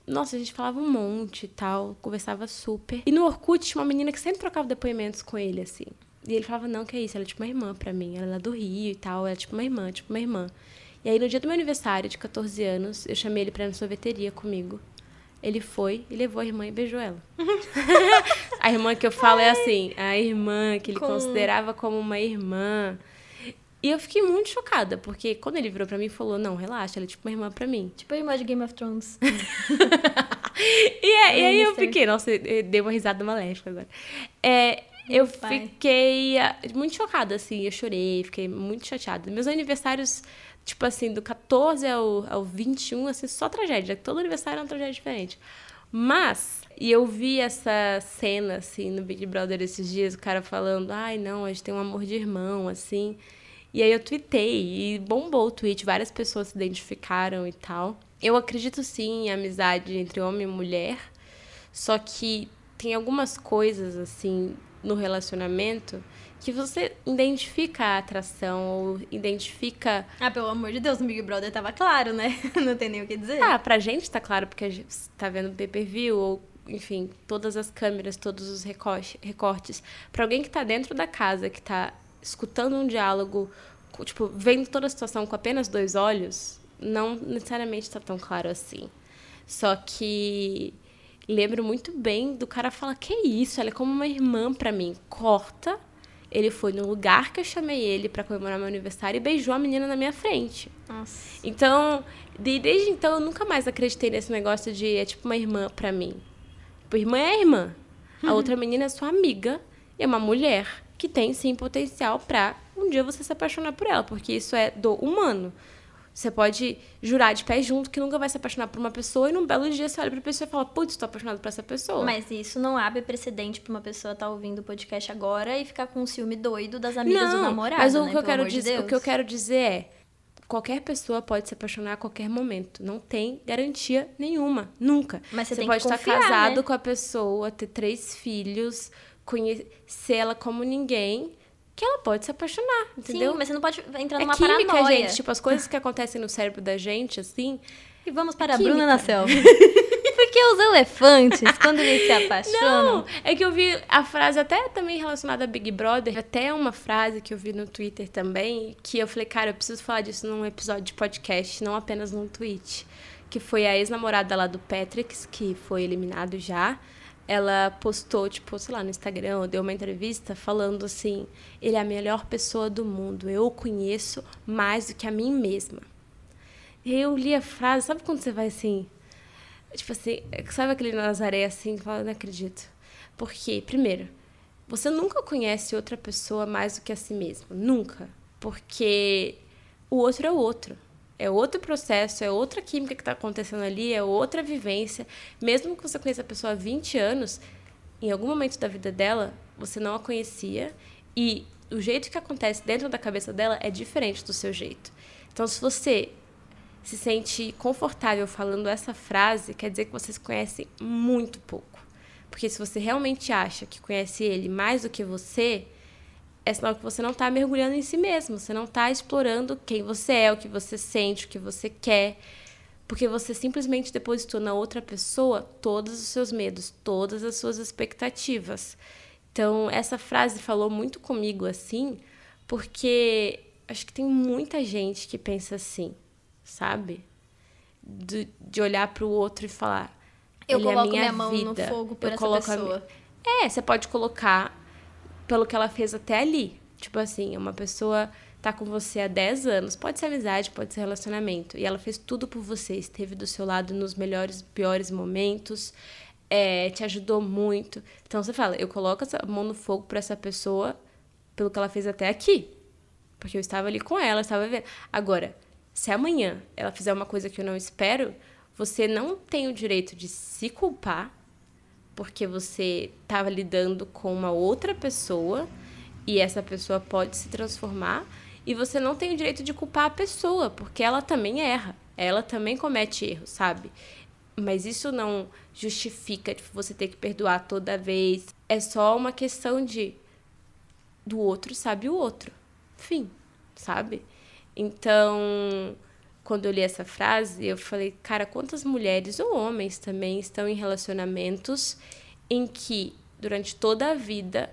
[SPEAKER 1] nossa, a gente falava um monte e tal, conversava super. E no Orkut tinha uma menina que sempre trocava depoimentos com ele, assim. E ele falava, não, que é isso, ela é tipo uma irmã pra mim. Ela é lá do Rio e tal, ela é tipo uma irmã, tipo uma irmã. E aí, no dia do meu aniversário, de 14 anos, eu chamei ele pra ir na sorveteria comigo. Ele foi e levou a irmã e beijou ela. a irmã que eu falo é assim, a irmã que ele
[SPEAKER 2] Com-
[SPEAKER 1] considerava como uma irmã. E eu fiquei muito chocada, porque quando ele virou pra mim e falou, não, relaxa, ela é tipo uma irmã pra mim.
[SPEAKER 2] Tipo a irmã de Game of Thrones.
[SPEAKER 1] e, é, e aí eu fiquei, nossa, eu dei uma risada maléfica agora. É, eu pai. fiquei ah, muito chocada, assim, eu chorei, fiquei muito chateada. Meus aniversários, tipo assim, do 14 ao, ao 21, assim, só tragédia. Todo aniversário é uma tragédia diferente. Mas, e eu vi essa cena, assim, no Big Brother esses dias, o cara falando, ai, não, a gente tem um amor de irmão, assim. E aí eu tuitei e bombou o tweet, várias pessoas se identificaram e tal. Eu acredito sim em amizade entre homem e mulher, só que tem algumas coisas, assim, no relacionamento que você identifica a atração ou identifica.
[SPEAKER 2] Ah, pelo amor de Deus, no Big Brother tava claro, né? Não tem nem o que dizer.
[SPEAKER 1] Ah, pra gente tá claro, porque a gente tá vendo pay per view ou, enfim, todas as câmeras, todos os recortes. Para alguém que tá dentro da casa, que tá escutando um diálogo, tipo, vendo toda a situação com apenas dois olhos, não necessariamente tá tão claro assim. Só que lembro muito bem do cara falar: Que isso? Ela é como uma irmã para mim. Corta. Ele foi no lugar que eu chamei ele para comemorar meu aniversário e beijou a menina na minha frente.
[SPEAKER 2] Nossa.
[SPEAKER 1] Então, de, desde então, eu nunca mais acreditei nesse negócio de é tipo uma irmã para mim. Tipo, irmã é irmã. A uhum. outra menina é sua amiga. E é uma mulher que tem, sim, potencial pra um dia você se apaixonar por ela. Porque isso é do humano. Você pode jurar de pé junto que nunca vai se apaixonar por uma pessoa e num belo dia você olha pra pessoa e fala, putz, tô apaixonado por essa pessoa.
[SPEAKER 2] Mas isso não abre precedente pra uma pessoa estar tá ouvindo o podcast agora e ficar com um ciúme doido das amigas não, do namorado.
[SPEAKER 1] Mas o,
[SPEAKER 2] né?
[SPEAKER 1] que eu quero dizer, de o que eu quero dizer é. Qualquer pessoa pode se apaixonar a qualquer momento. Não tem garantia nenhuma. Nunca.
[SPEAKER 2] Mas você,
[SPEAKER 1] você pode
[SPEAKER 2] que confiar,
[SPEAKER 1] estar casado
[SPEAKER 2] né?
[SPEAKER 1] com a pessoa, ter três filhos, conhecer ela como ninguém que ela pode se apaixonar, entendeu?
[SPEAKER 2] Sim, mas você não pode entrar
[SPEAKER 1] é
[SPEAKER 2] numa
[SPEAKER 1] química,
[SPEAKER 2] paranoia.
[SPEAKER 1] gente. Tipo, as coisas que acontecem no cérebro da gente, assim...
[SPEAKER 2] E vamos para é a Bruna na selva. Porque os elefantes, quando eles se apaixonam...
[SPEAKER 1] Não, é que eu vi a frase até também relacionada a Big Brother, até uma frase que eu vi no Twitter também, que eu falei, cara, eu preciso falar disso num episódio de podcast, não apenas num tweet. Que foi a ex-namorada lá do Patrick, que foi eliminado já ela postou, tipo, sei lá, no Instagram, deu uma entrevista falando assim: ele é a melhor pessoa do mundo, eu o conheço mais do que a mim mesma. Eu li a frase, sabe quando você vai assim? Tipo assim, sabe aquele Nazaré assim, fala, não acredito. Porque, primeiro, você nunca conhece outra pessoa mais do que a si mesmo. Nunca. Porque o outro é o outro. É outro processo, é outra química que está acontecendo ali, é outra vivência. Mesmo que você conheça a pessoa há 20 anos, em algum momento da vida dela, você não a conhecia e o jeito que acontece dentro da cabeça dela é diferente do seu jeito. Então, se você se sente confortável falando essa frase, quer dizer que você se conhece muito pouco. Porque se você realmente acha que conhece ele mais do que você, é sinal que você não está mergulhando em si mesmo, você não está explorando quem você é, o que você sente, o que você quer, porque você simplesmente depositou na outra pessoa todos os seus medos, todas as suas expectativas. Então, essa frase falou muito comigo assim, porque acho que tem muita gente que pensa assim, sabe? De, de olhar para o outro e falar.
[SPEAKER 2] Eu
[SPEAKER 1] Ele
[SPEAKER 2] coloco
[SPEAKER 1] é minha,
[SPEAKER 2] minha mão
[SPEAKER 1] vida.
[SPEAKER 2] no fogo por
[SPEAKER 1] eu
[SPEAKER 2] essa pessoa.
[SPEAKER 1] É, você pode colocar pelo que ela fez até ali. Tipo assim, uma pessoa tá com você há 10 anos, pode ser amizade, pode ser relacionamento, e ela fez tudo por você, esteve do seu lado nos melhores piores momentos, é, te ajudou muito. Então você fala, eu coloco a mão no fogo para essa pessoa pelo que ela fez até aqui. Porque eu estava ali com ela, estava vendo. Agora, se amanhã ela fizer uma coisa que eu não espero, você não tem o direito de se culpar porque você estava lidando com uma outra pessoa e essa pessoa pode se transformar e você não tem o direito de culpar a pessoa, porque ela também erra, ela também comete erros, sabe? Mas isso não justifica tipo, você ter que perdoar toda vez. É só uma questão de do outro sabe o outro. Fim, sabe? Então, quando eu li essa frase, eu falei, cara, quantas mulheres ou homens também estão em relacionamentos em que, durante toda a vida,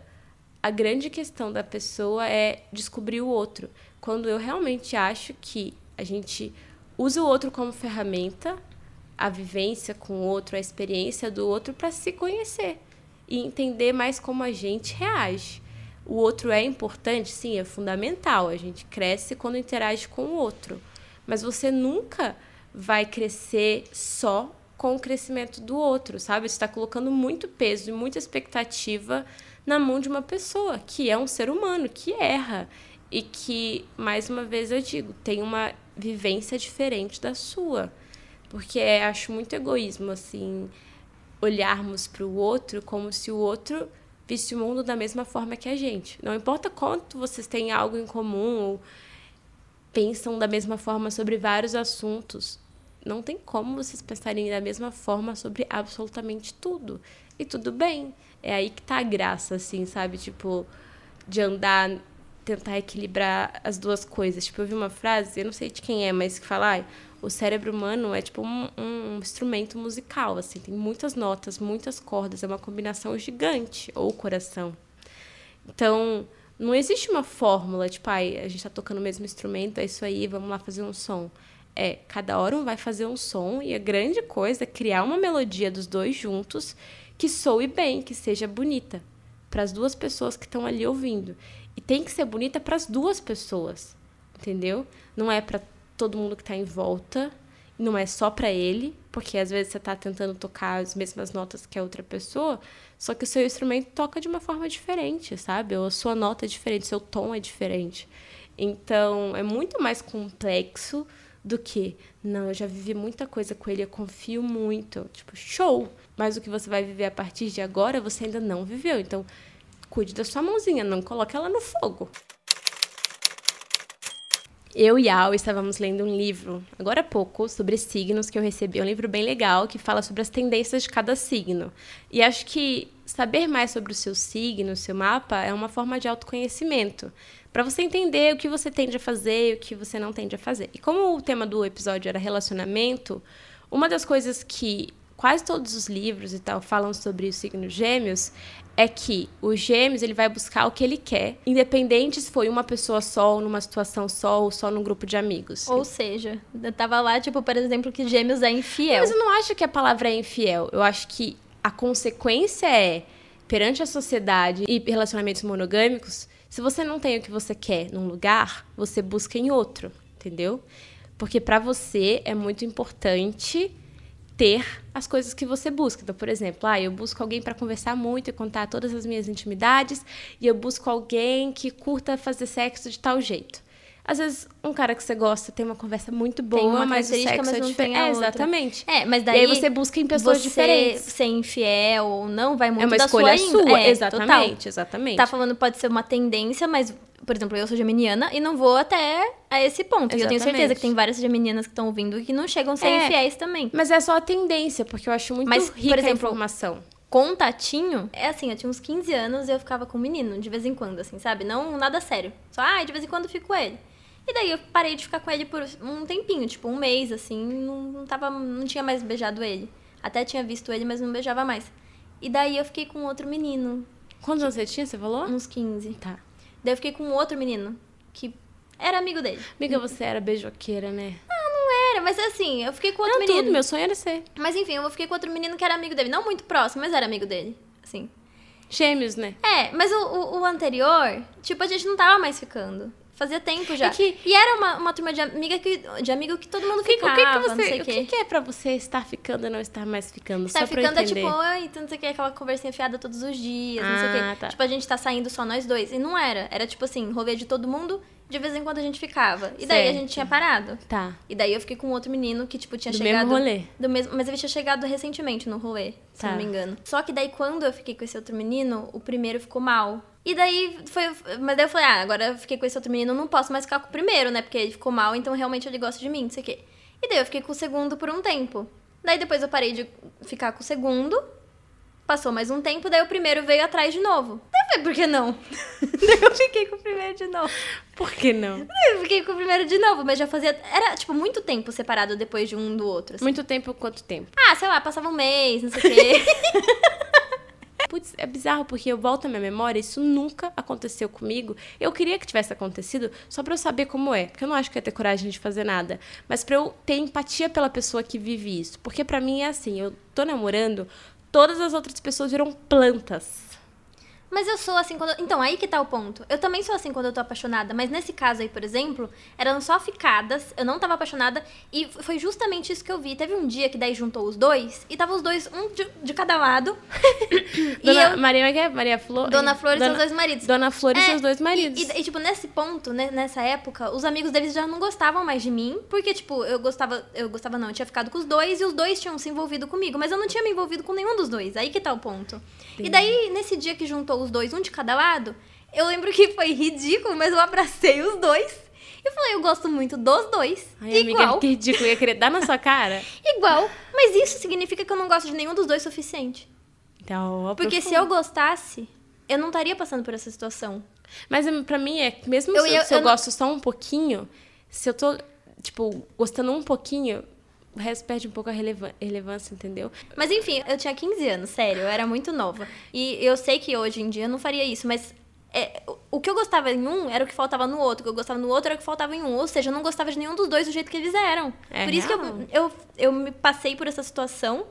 [SPEAKER 1] a grande questão da pessoa é descobrir o outro. Quando eu realmente acho que a gente usa o outro como ferramenta, a vivência com o outro, a experiência do outro para se conhecer e entender mais como a gente reage. O outro é importante, sim, é fundamental. A gente cresce quando interage com o outro. Mas você nunca vai crescer só com o crescimento do outro, sabe? Você está colocando muito peso e muita expectativa na mão de uma pessoa que é um ser humano, que erra e que, mais uma vez eu digo, tem uma vivência diferente da sua. Porque acho muito egoísmo, assim, olharmos para o outro como se o outro visse o mundo da mesma forma que a gente. Não importa quanto vocês têm algo em comum ou pensam da mesma forma sobre vários assuntos, não tem como vocês pensarem da mesma forma sobre absolutamente tudo. E tudo bem. É aí que tá a graça, assim, sabe? Tipo, de andar, tentar equilibrar as duas coisas. Tipo, eu vi uma frase, eu não sei de quem é, mas que fala, ah, o cérebro humano é tipo um, um, instrumento musical, assim, tem muitas notas, muitas cordas, é uma combinação gigante, ou coração. Então, não existe uma fórmula, tipo, ai, a gente tá tocando o mesmo instrumento, é isso aí, vamos lá fazer um som. É, cada hora um vai fazer um som e a grande coisa é criar uma melodia dos dois juntos que soe bem, que seja bonita para as duas pessoas que estão ali ouvindo. E tem que ser bonita para as duas pessoas, entendeu? Não é para todo mundo que está em volta, não é só para ele, porque às vezes você está tentando tocar as mesmas notas que a outra pessoa, só que o seu instrumento toca de uma forma diferente, sabe? Ou a sua nota é diferente, seu tom é diferente. Então, é muito mais complexo do que, não, eu já vivi muita coisa com ele, eu confio muito. Tipo, show! Mas o que você vai viver a partir de agora, você ainda não viveu. Então, cuide da sua mãozinha, não coloque ela no fogo. Eu e Al estávamos lendo um livro, agora há pouco, sobre signos que eu recebi. É um livro bem legal que fala sobre as tendências de cada signo. E acho que saber mais sobre o seu signo, o seu mapa, é uma forma de autoconhecimento. Para você entender o que você tende a fazer e o que você não tende a fazer. E como o tema do episódio era relacionamento, uma das coisas que quase todos os livros e tal falam sobre o signo gêmeos é que o gêmeos ele vai buscar o que ele quer, independente se foi uma pessoa só, ou numa situação só, ou só num grupo de amigos.
[SPEAKER 2] Ou seja, eu tava lá, tipo, por exemplo, que gêmeos é infiel.
[SPEAKER 1] Mas eu não acho que a palavra é infiel. Eu acho que a consequência é, perante a sociedade e relacionamentos monogâmicos, se você não tem o que você quer num lugar, você busca em outro, entendeu? Porque para você é muito importante ter as coisas que você busca. Então, por exemplo, ah, eu busco alguém para conversar muito e contar todas as minhas intimidades, e eu busco alguém que curta fazer sexo de tal jeito. Às vezes, um cara que você gosta tem uma conversa muito boa, mas o sexo
[SPEAKER 2] mas
[SPEAKER 1] é diferente.
[SPEAKER 2] É,
[SPEAKER 1] exatamente.
[SPEAKER 2] É, mas daí.
[SPEAKER 1] E aí você busca em pessoas
[SPEAKER 2] você
[SPEAKER 1] diferentes.
[SPEAKER 2] ser infiel ou não vai muito
[SPEAKER 1] É uma
[SPEAKER 2] da
[SPEAKER 1] escolha
[SPEAKER 2] sua
[SPEAKER 1] sua.
[SPEAKER 2] É,
[SPEAKER 1] exatamente,
[SPEAKER 2] total.
[SPEAKER 1] exatamente.
[SPEAKER 2] Tá falando pode ser uma tendência, mas, por exemplo, eu sou geminiana e não vou até a esse ponto. E eu tenho certeza
[SPEAKER 1] Exatamente.
[SPEAKER 2] que tem várias geminianas que estão ouvindo e que não chegam a ser
[SPEAKER 1] É.
[SPEAKER 2] infiéis também.
[SPEAKER 1] Mas é só a tendência, porque eu acho muito
[SPEAKER 2] Mas, por
[SPEAKER 1] rica
[SPEAKER 2] exemplo,
[SPEAKER 1] a informação.
[SPEAKER 2] Contatinho, é assim, eu tinha uns 15 anos e eu ficava com um menino, de vez em quando, assim, sabe? Não nada sério. Só, ah, de vez em quando eu fico com ele. E daí eu parei de ficar com ele por um tempinho, tipo um mês, assim, não, não, tava, não tinha mais beijado ele. Até tinha visto ele, mas não beijava mais. E daí eu fiquei com outro menino,
[SPEAKER 1] Quantos anos você tinha, você falou?
[SPEAKER 2] uns 15.
[SPEAKER 1] Tá.
[SPEAKER 2] Daí eu fiquei com outro menino, que era amigo dele.
[SPEAKER 1] Amiga, você era beijoqueira, né?
[SPEAKER 2] Era, mas assim, eu fiquei com outro
[SPEAKER 1] Não,
[SPEAKER 2] menino.
[SPEAKER 1] tudo, meu sonho era ser.
[SPEAKER 2] Mas enfim, eu fiquei com outro menino que era amigo dele. Não muito próximo, mas era amigo dele. Assim.
[SPEAKER 1] Gêmeos, né?
[SPEAKER 2] É, mas o, o, o anterior, tipo, a gente não tava mais ficando. Fazia tempo já.
[SPEAKER 1] É que-
[SPEAKER 2] E era uma, uma turma de amiga que, de amigo que todo mundo
[SPEAKER 1] O que,
[SPEAKER 2] ficava,
[SPEAKER 1] o que, que você,
[SPEAKER 2] o
[SPEAKER 1] que, que é pra você estar ficando e não estar mais ficando? Eu
[SPEAKER 2] ficando é tipo, oi, tu não sei o que, aquela conversinha fiada todos os dias, não sei o
[SPEAKER 1] Ah,
[SPEAKER 2] quê.
[SPEAKER 1] tá.
[SPEAKER 2] Tipo, a gente tá saindo só nós dois. E não era. Era tipo assim, rolê de todo mundo, de vez em quando a gente ficava. E daí a
[SPEAKER 1] Certo.
[SPEAKER 2] gente tinha parado.
[SPEAKER 1] Tá.
[SPEAKER 2] E daí eu fiquei com outro menino que, tipo, tinha
[SPEAKER 1] Do
[SPEAKER 2] chegado.
[SPEAKER 1] mesmo rolê.
[SPEAKER 2] Do mesmo, mas ele tinha chegado recentemente no rolê, se
[SPEAKER 1] Tá.
[SPEAKER 2] não me engano. Só que daí, quando eu fiquei com esse outro menino, o primeiro ficou mal. E daí foi. Mas daí eu falei, ah, agora eu fiquei com esse outro menino, não posso mais ficar com o primeiro, né? Porque ele ficou mal, então realmente ele gosta de mim, não sei o quê. E daí eu fiquei com o segundo por um tempo. Daí depois eu parei de ficar com o segundo. Passou mais um tempo, daí o primeiro veio atrás de novo. Daí eu falei, por que não? daí eu fiquei com o primeiro de novo.
[SPEAKER 1] Por que não?
[SPEAKER 2] Eu fiquei com o primeiro de novo, mas já fazia. Era, tipo, muito tempo separado depois de um do outro. assim.
[SPEAKER 1] Muito tempo, quanto tempo?
[SPEAKER 2] Ah, sei lá, passava um mês, não sei o quê.
[SPEAKER 1] Putz, é bizarro, porque eu volto à minha memória, isso nunca aconteceu comigo. Eu queria que tivesse acontecido só pra eu saber como é. Porque eu não acho que ia ter coragem de fazer nada. Mas pra eu ter empatia pela pessoa que vive isso. Porque pra mim é assim, eu tô namorando, todas as outras pessoas viram plantas.
[SPEAKER 2] Mas eu sou assim quando. Então, aí que tá o ponto. Eu também sou assim quando eu tô apaixonada. Mas nesse caso aí, por exemplo, eram só ficadas, eu não tava apaixonada. E foi justamente isso que eu vi. Teve um dia que daí juntou os dois, e tava os dois, um de, de cada lado.
[SPEAKER 1] Dona
[SPEAKER 2] eu,
[SPEAKER 1] Maria, é? Maria Flor?
[SPEAKER 2] Dona Flor e
[SPEAKER 1] Dona,
[SPEAKER 2] seus dois maridos.
[SPEAKER 1] Dona Flor e
[SPEAKER 2] É,
[SPEAKER 1] seus dois maridos.
[SPEAKER 2] E, e- e, tipo, nesse ponto, né, nessa época, os amigos deles já não gostavam mais de mim, porque, tipo, eu gostava, eu gostava não, eu tinha ficado com os dois e os dois tinham se envolvido comigo, mas eu não tinha me envolvido com nenhum dos dois. Aí que tá o ponto. E daí, nesse dia que juntou os dois, um de cada lado, eu lembro que foi ridículo, mas eu abracei os dois. E falei, eu gosto muito dos dois.
[SPEAKER 1] Ai, amiga,
[SPEAKER 2] igual,
[SPEAKER 1] que ridículo. Ia querer dar na sua cara?
[SPEAKER 2] igual. Mas isso significa que eu não gosto de nenhum dos dois o suficiente.
[SPEAKER 1] Então,
[SPEAKER 2] Porque se eu gostasse, eu não estaria passando por essa situação.
[SPEAKER 1] Mas hum, pra mim é, mesmo
[SPEAKER 2] Eu
[SPEAKER 1] se, eu,
[SPEAKER 2] eu não-
[SPEAKER 1] gosto só um pouquinho, se eu tô, tipo, gostando um pouquinho, o resto perde um pouco a relevância, entendeu?
[SPEAKER 2] Mas enfim, eu tinha 15 anos, sério, eu era muito nova. E eu sei que hoje em dia eu não faria isso, mas é, o- que eu gostava em um era o que faltava no outro, o que eu gostava no outro era o que faltava em um. Ou seja, eu não gostava de nenhum dos dois do jeito que eles eram.
[SPEAKER 1] É
[SPEAKER 2] por isso que
[SPEAKER 1] real.
[SPEAKER 2] eu, eu, eu me passei por essa situação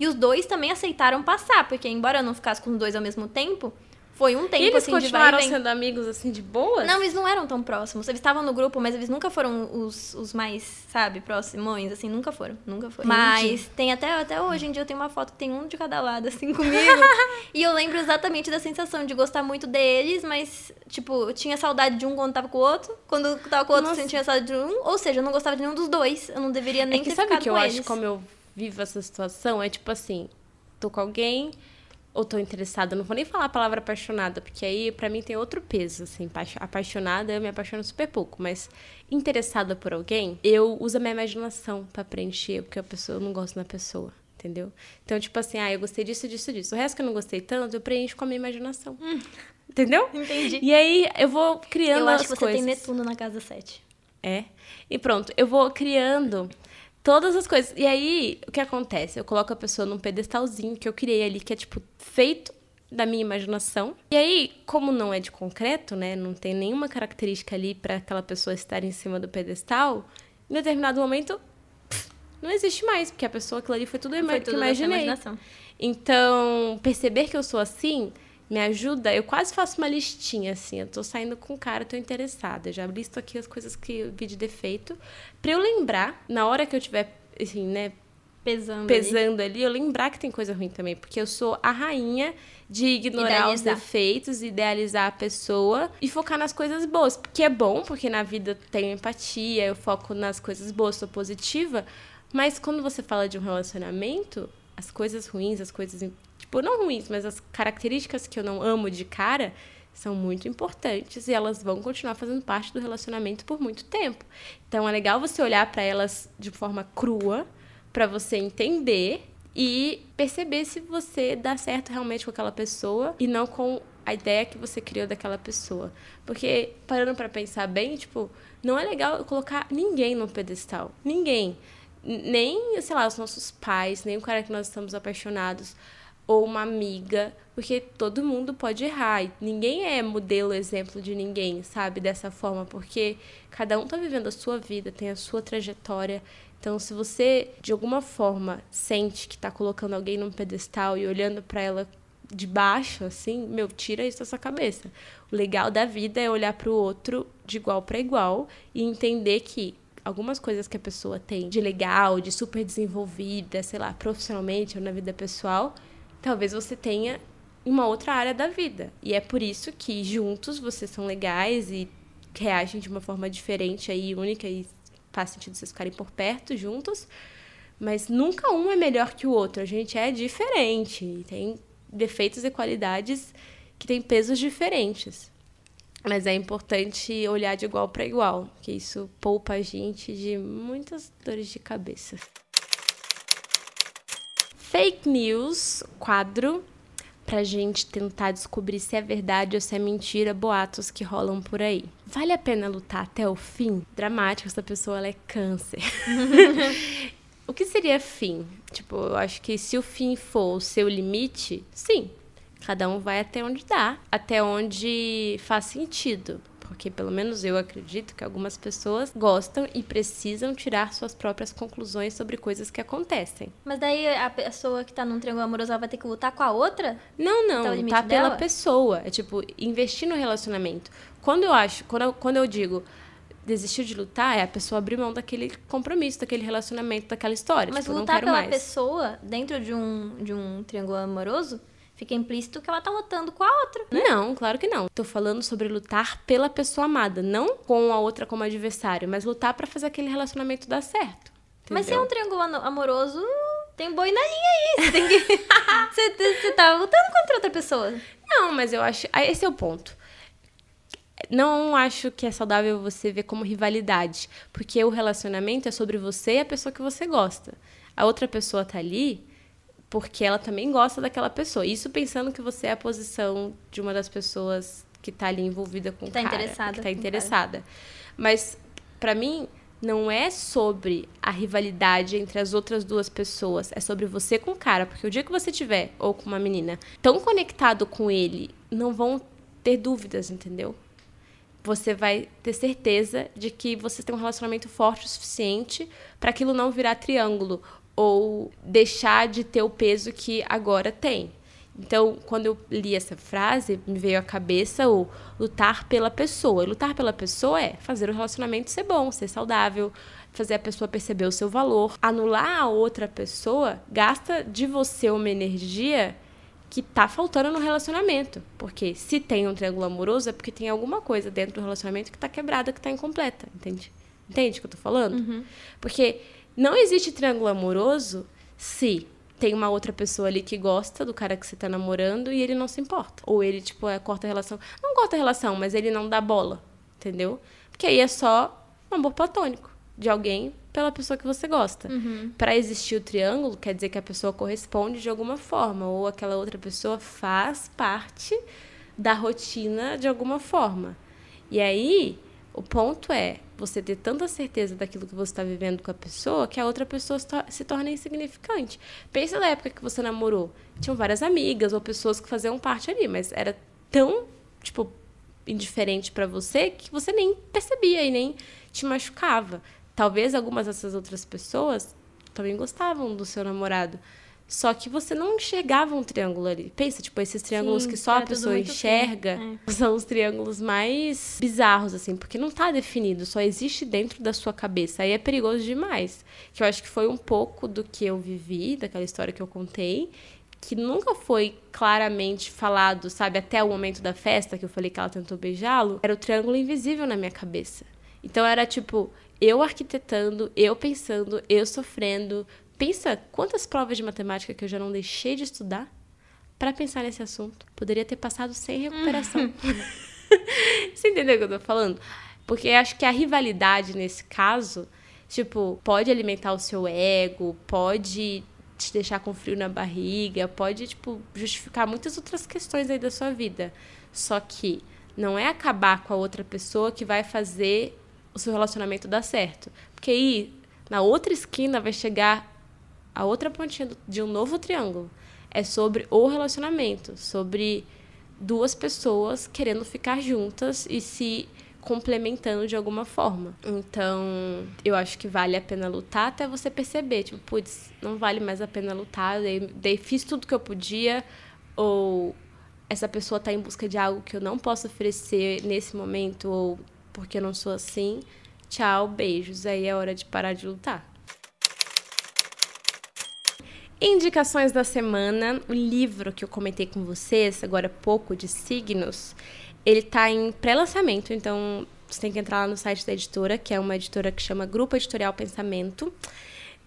[SPEAKER 2] e os dois também aceitaram passar, porque embora eu não ficasse com os dois ao mesmo tempo, foi um tempo
[SPEAKER 1] e eles
[SPEAKER 2] assim de vai
[SPEAKER 1] continuaram sendo amigos, assim, de boa?
[SPEAKER 2] Não, eles não eram tão próximos. Eles estavam no grupo, mas eles nunca foram os, os mais, sabe, próximos, assim, nunca foram. Nunca foram. Mas tem até, até hoje em dia eu tenho uma foto que tem um de cada lado, assim, comigo. e eu lembro exatamente da sensação de gostar muito deles, mas, tipo, eu tinha saudade de um quando tava com o outro. Quando tava com o outro,
[SPEAKER 1] Nossa.
[SPEAKER 2] sentia saudade de um. Ou seja, eu não gostava de nenhum dos dois. Eu não deveria nem
[SPEAKER 1] é que
[SPEAKER 2] ter
[SPEAKER 1] sabe
[SPEAKER 2] ficado
[SPEAKER 1] que eu
[SPEAKER 2] com
[SPEAKER 1] acho
[SPEAKER 2] eles.
[SPEAKER 1] como eu vivo essa situação? É tipo assim, tô com alguém ou tô interessada, não vou nem falar a palavra apaixonada, porque aí pra mim tem outro peso, assim, paixo- apaixonada, eu me apaixono super pouco, mas interessada por alguém, eu uso a minha imaginação pra preencher, porque a pessoa eu não gosto da pessoa. Entendeu? Então, tipo assim, ah, eu gostei disso, disso, disso. O resto que eu não gostei tanto, eu preencho com a minha imaginação. Entendeu?
[SPEAKER 2] Entendi.
[SPEAKER 1] E aí eu vou criando
[SPEAKER 2] Eu acho
[SPEAKER 1] as
[SPEAKER 2] que você
[SPEAKER 1] coisas.
[SPEAKER 2] tem Netuno na casa 7.
[SPEAKER 1] É. E pronto, eu vou criando todas as coisas. E aí, o que acontece? Eu coloco a pessoa num pedestalzinho que eu criei ali, que é, tipo, feito da minha imaginação. E aí, como não é de concreto, né? Não tem nenhuma característica ali para aquela pessoa estar em cima do pedestal, em determinado momento, não existe mais, porque a pessoa, aquilo ali foi tudo,
[SPEAKER 2] Foi
[SPEAKER 1] que
[SPEAKER 2] tudo sua
[SPEAKER 1] imaginei.
[SPEAKER 2] imaginação.
[SPEAKER 1] Então, perceber que eu sou assim me ajuda. Eu quase faço uma listinha assim. Eu tô saindo com um cara, tô interessada. Eu já listo aqui as coisas que eu vi de defeito. Pra eu lembrar, na hora que eu tiver, assim, né,
[SPEAKER 2] Pesando. ali.
[SPEAKER 1] pesando ali, eu lembrar que tem coisa ruim também. Porque eu sou a rainha de ignorar os
[SPEAKER 2] Idealizar.
[SPEAKER 1] defeitos, idealizar a pessoa e focar nas coisas boas. Que é bom, porque na vida eu tenho empatia, eu foco nas coisas boas, sou positiva. Mas quando você fala de um relacionamento, as coisas ruins, as coisas. Tipo, não ruins, mas as características que eu não amo de cara são muito importantes e elas vão continuar fazendo parte do relacionamento por muito tempo. Então é legal você olhar para elas de forma crua, para você entender e perceber se você dá certo realmente com aquela pessoa e não com a ideia que você criou daquela pessoa. Porque parando para pensar bem, tipo, não é legal colocar ninguém no pedestal, ninguém. Nem, sei lá, os nossos pais, nem o cara que nós estamos apaixonados ou uma amiga, porque todo mundo pode errar. E ninguém é modelo, exemplo de ninguém, sabe? Dessa forma, porque cada um tá vivendo a sua vida, tem a sua trajetória. Então, se você de alguma forma sente que tá colocando alguém num pedestal e olhando para ela de baixo, assim, meu, tira isso da sua cabeça. O legal da vida é olhar para o outro de igual para igual e entender que algumas coisas que a pessoa tem de legal, de super desenvolvida, sei lá, profissionalmente ou na vida pessoal, talvez você tenha uma outra área da vida. E é por isso que juntos vocês são legais e reagem de uma forma diferente aí, única e faz sentido vocês ficarem por perto juntos. Mas nunca um é melhor que o outro. A gente é diferente. Tem defeitos e qualidades que têm pesos diferentes. Mas é importante olhar de igual para igual, que isso poupa a gente de muitas dores de cabeça. Fake news, quadro, pra gente tentar descobrir se é verdade ou se é mentira boatos que rolam por aí. Vale a pena lutar até o fim? Dramático, essa pessoa ela é câncer. o que seria fim? Tipo, eu acho que se o fim for o seu limite, sim. Cada um vai até onde dá, até onde faz sentido. Por Porque pelo menos eu acredito que algumas pessoas gostam e precisam tirar suas próprias conclusões sobre coisas que acontecem.
[SPEAKER 2] Mas daí a pessoa que tá num triângulo amoroso vai ter que lutar com a outra?
[SPEAKER 1] Não, não.
[SPEAKER 2] Limite
[SPEAKER 1] tá pela pessoa. É tipo, investir no relacionamento. Quando eu acho, quando eu, quando eu digo desistiu de lutar, é a pessoa abrir mão daquele compromisso, daquele relacionamento, daquela história.
[SPEAKER 2] Mas
[SPEAKER 1] tipo,
[SPEAKER 2] lutar pela
[SPEAKER 1] mais.
[SPEAKER 2] pessoa dentro de um, de um triângulo amoroso fica implícito que ela tá lutando com a outra.
[SPEAKER 1] Não, claro que não. Tô falando sobre lutar pela pessoa amada, não com a outra como adversário, mas lutar pra fazer aquele relacionamento dar certo.
[SPEAKER 2] Mas se é
[SPEAKER 1] entendeu?
[SPEAKER 2] um triângulo amoroso, tem boi na linha aí. Você tem que. você, você tá lutando contra outra pessoa.
[SPEAKER 1] Não, mas eu acho. ah, Esse é o ponto. Não acho que é saudável você ver como rivalidade. Porque o relacionamento é sobre você e a pessoa que você gosta. A outra pessoa tá ali porque ela também gosta daquela pessoa. Isso pensando que você é a posição de uma das pessoas que tá ali envolvida com
[SPEAKER 2] Que tá
[SPEAKER 1] o cara.
[SPEAKER 2] interessada
[SPEAKER 1] Que tá
[SPEAKER 2] o cara.
[SPEAKER 1] interessada. Mas, pra mim, não é sobre a rivalidade entre as outras duas pessoas. É sobre você com o cara. Porque o dia que você tiver, ou com uma menina, tão conectado com ele, não vão ter dúvidas, entendeu? Você vai ter certeza de que você tem um relacionamento forte o suficiente para aquilo não virar triângulo ou deixar de ter o peso que agora tem. Então, quando eu li essa frase, me veio à cabeça o lutar pela pessoa. E lutar pela pessoa é fazer o relacionamento ser bom, ser saudável, fazer a pessoa perceber o seu valor. Anular a outra pessoa gasta de você uma energia que tá faltando no relacionamento. Porque se tem um triângulo amoroso, é porque tem alguma coisa dentro do relacionamento que tá quebrada, que tá incompleta, entende? Entende o que eu tô falando? Porque não existe triângulo amoroso se tem uma outra pessoa ali que gosta do cara que você tá namorando e ele não se importa. Ou ele, tipo, é, corta a relação. Não corta a relação, mas ele não dá bola, entendeu? Porque aí é só um amor platônico de alguém pela pessoa que você gosta. Pra existir o triângulo, quer dizer que a pessoa corresponde de alguma forma, ou aquela outra pessoa faz parte da rotina de alguma forma. E aí, o ponto é você ter tanta certeza daquilo que você está vivendo com a pessoa que a outra pessoa se tor- se torna insignificante. Pensa na época que você namorou. Tinham várias amigas ou pessoas que faziam parte ali, mas era tão, tipo, indiferente pra você que você nem percebia e nem te machucava. Talvez algumas dessas outras pessoas também gostavam do seu namorado. Só que você não enxergava um triângulo ali. Pensa, tipo, esses triângulos
[SPEAKER 2] Sim,
[SPEAKER 1] que só a
[SPEAKER 2] tudo
[SPEAKER 1] pessoa enxerga
[SPEAKER 2] fino,
[SPEAKER 1] são os triângulos mais bizarros, assim, porque não tá definido, só existe dentro da sua cabeça. Aí é perigoso demais. Que eu acho que foi um pouco do que eu vivi, daquela história que eu contei, que nunca foi claramente falado, sabe, até o momento da festa, que eu falei que ela tentou beijá-lo, era o triângulo invisível na minha cabeça. Então era tipo, eu arquitetando, eu pensando, eu sofrendo. Pensa quantas provas de matemática que eu já não deixei de estudar para pensar nesse assunto. Poderia ter passado sem recuperação. Você entendeu o que eu tô falando? Porque acho que a rivalidade nesse caso, tipo, pode alimentar o seu ego, pode te deixar com frio na barriga, pode, tipo, justificar muitas outras questões aí da sua vida. Só que não é acabar com a outra pessoa que vai fazer o seu relacionamento dar certo. Porque aí, na outra esquina, vai chegar a outra pontinha de um novo triângulo. É sobre o relacionamento, sobre duas pessoas querendo ficar juntas e se complementando de alguma forma. Então, eu acho que vale a pena lutar até você perceber, tipo, putz, não vale mais a pena lutar, daí, daí fiz tudo que eu podia, ou essa pessoa tá em busca de algo que eu não posso oferecer nesse momento, ou porque eu não sou assim. Tchau, beijos. Aí é hora de parar de lutar. Indicações da semana. O livro que eu comentei com vocês, agora há pouco, de signos, ele tá em pré-lançamento, então você tem que entrar lá no site da editora, que é uma editora que chama Grupo Editorial Pensamento.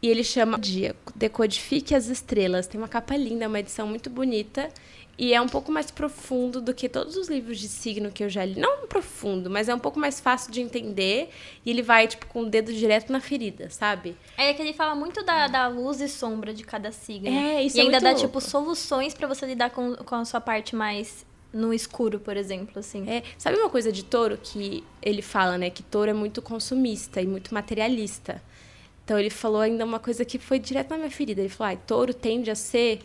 [SPEAKER 1] E ele chama Dia, Decodifique as Estrelas. Tem uma capa linda, uma edição muito bonita. E é um pouco mais profundo do que todos os livros de signo que eu já li. Não profundo, mas é um pouco mais fácil de entender. E ele vai, tipo, com o dedo direto na ferida, sabe?
[SPEAKER 2] É que ele fala muito da, da luz e sombra de cada signo.
[SPEAKER 1] É, isso
[SPEAKER 2] E
[SPEAKER 1] é
[SPEAKER 2] ainda dá,
[SPEAKER 1] louco.
[SPEAKER 2] tipo, soluções pra você lidar com, com a sua parte mais no escuro, por exemplo, assim.
[SPEAKER 1] É, sabe uma coisa de touro que ele fala, né? Que touro é muito consumista e muito materialista. Então ele falou ainda uma coisa que foi direto na minha ferida. Ele falou: ah, touro tende a ser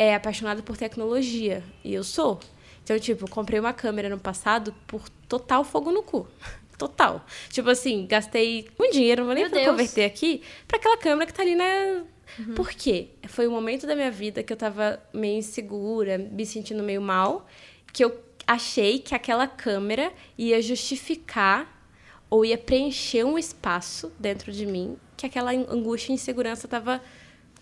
[SPEAKER 1] é, apaixonado por tecnologia. E eu sou. Então, tipo, comprei uma câmera no passado por total fogo no cu. Total. Tipo assim, gastei um dinheiro, não vou nem converter aqui, pra aquela câmera que tá ali na. Uhum. Por quê? Foi um momento da minha vida que eu tava meio insegura, me sentindo meio mal, que eu achei que aquela câmera ia justificar ou ia preencher um espaço dentro de mim que aquela angústia e insegurança tava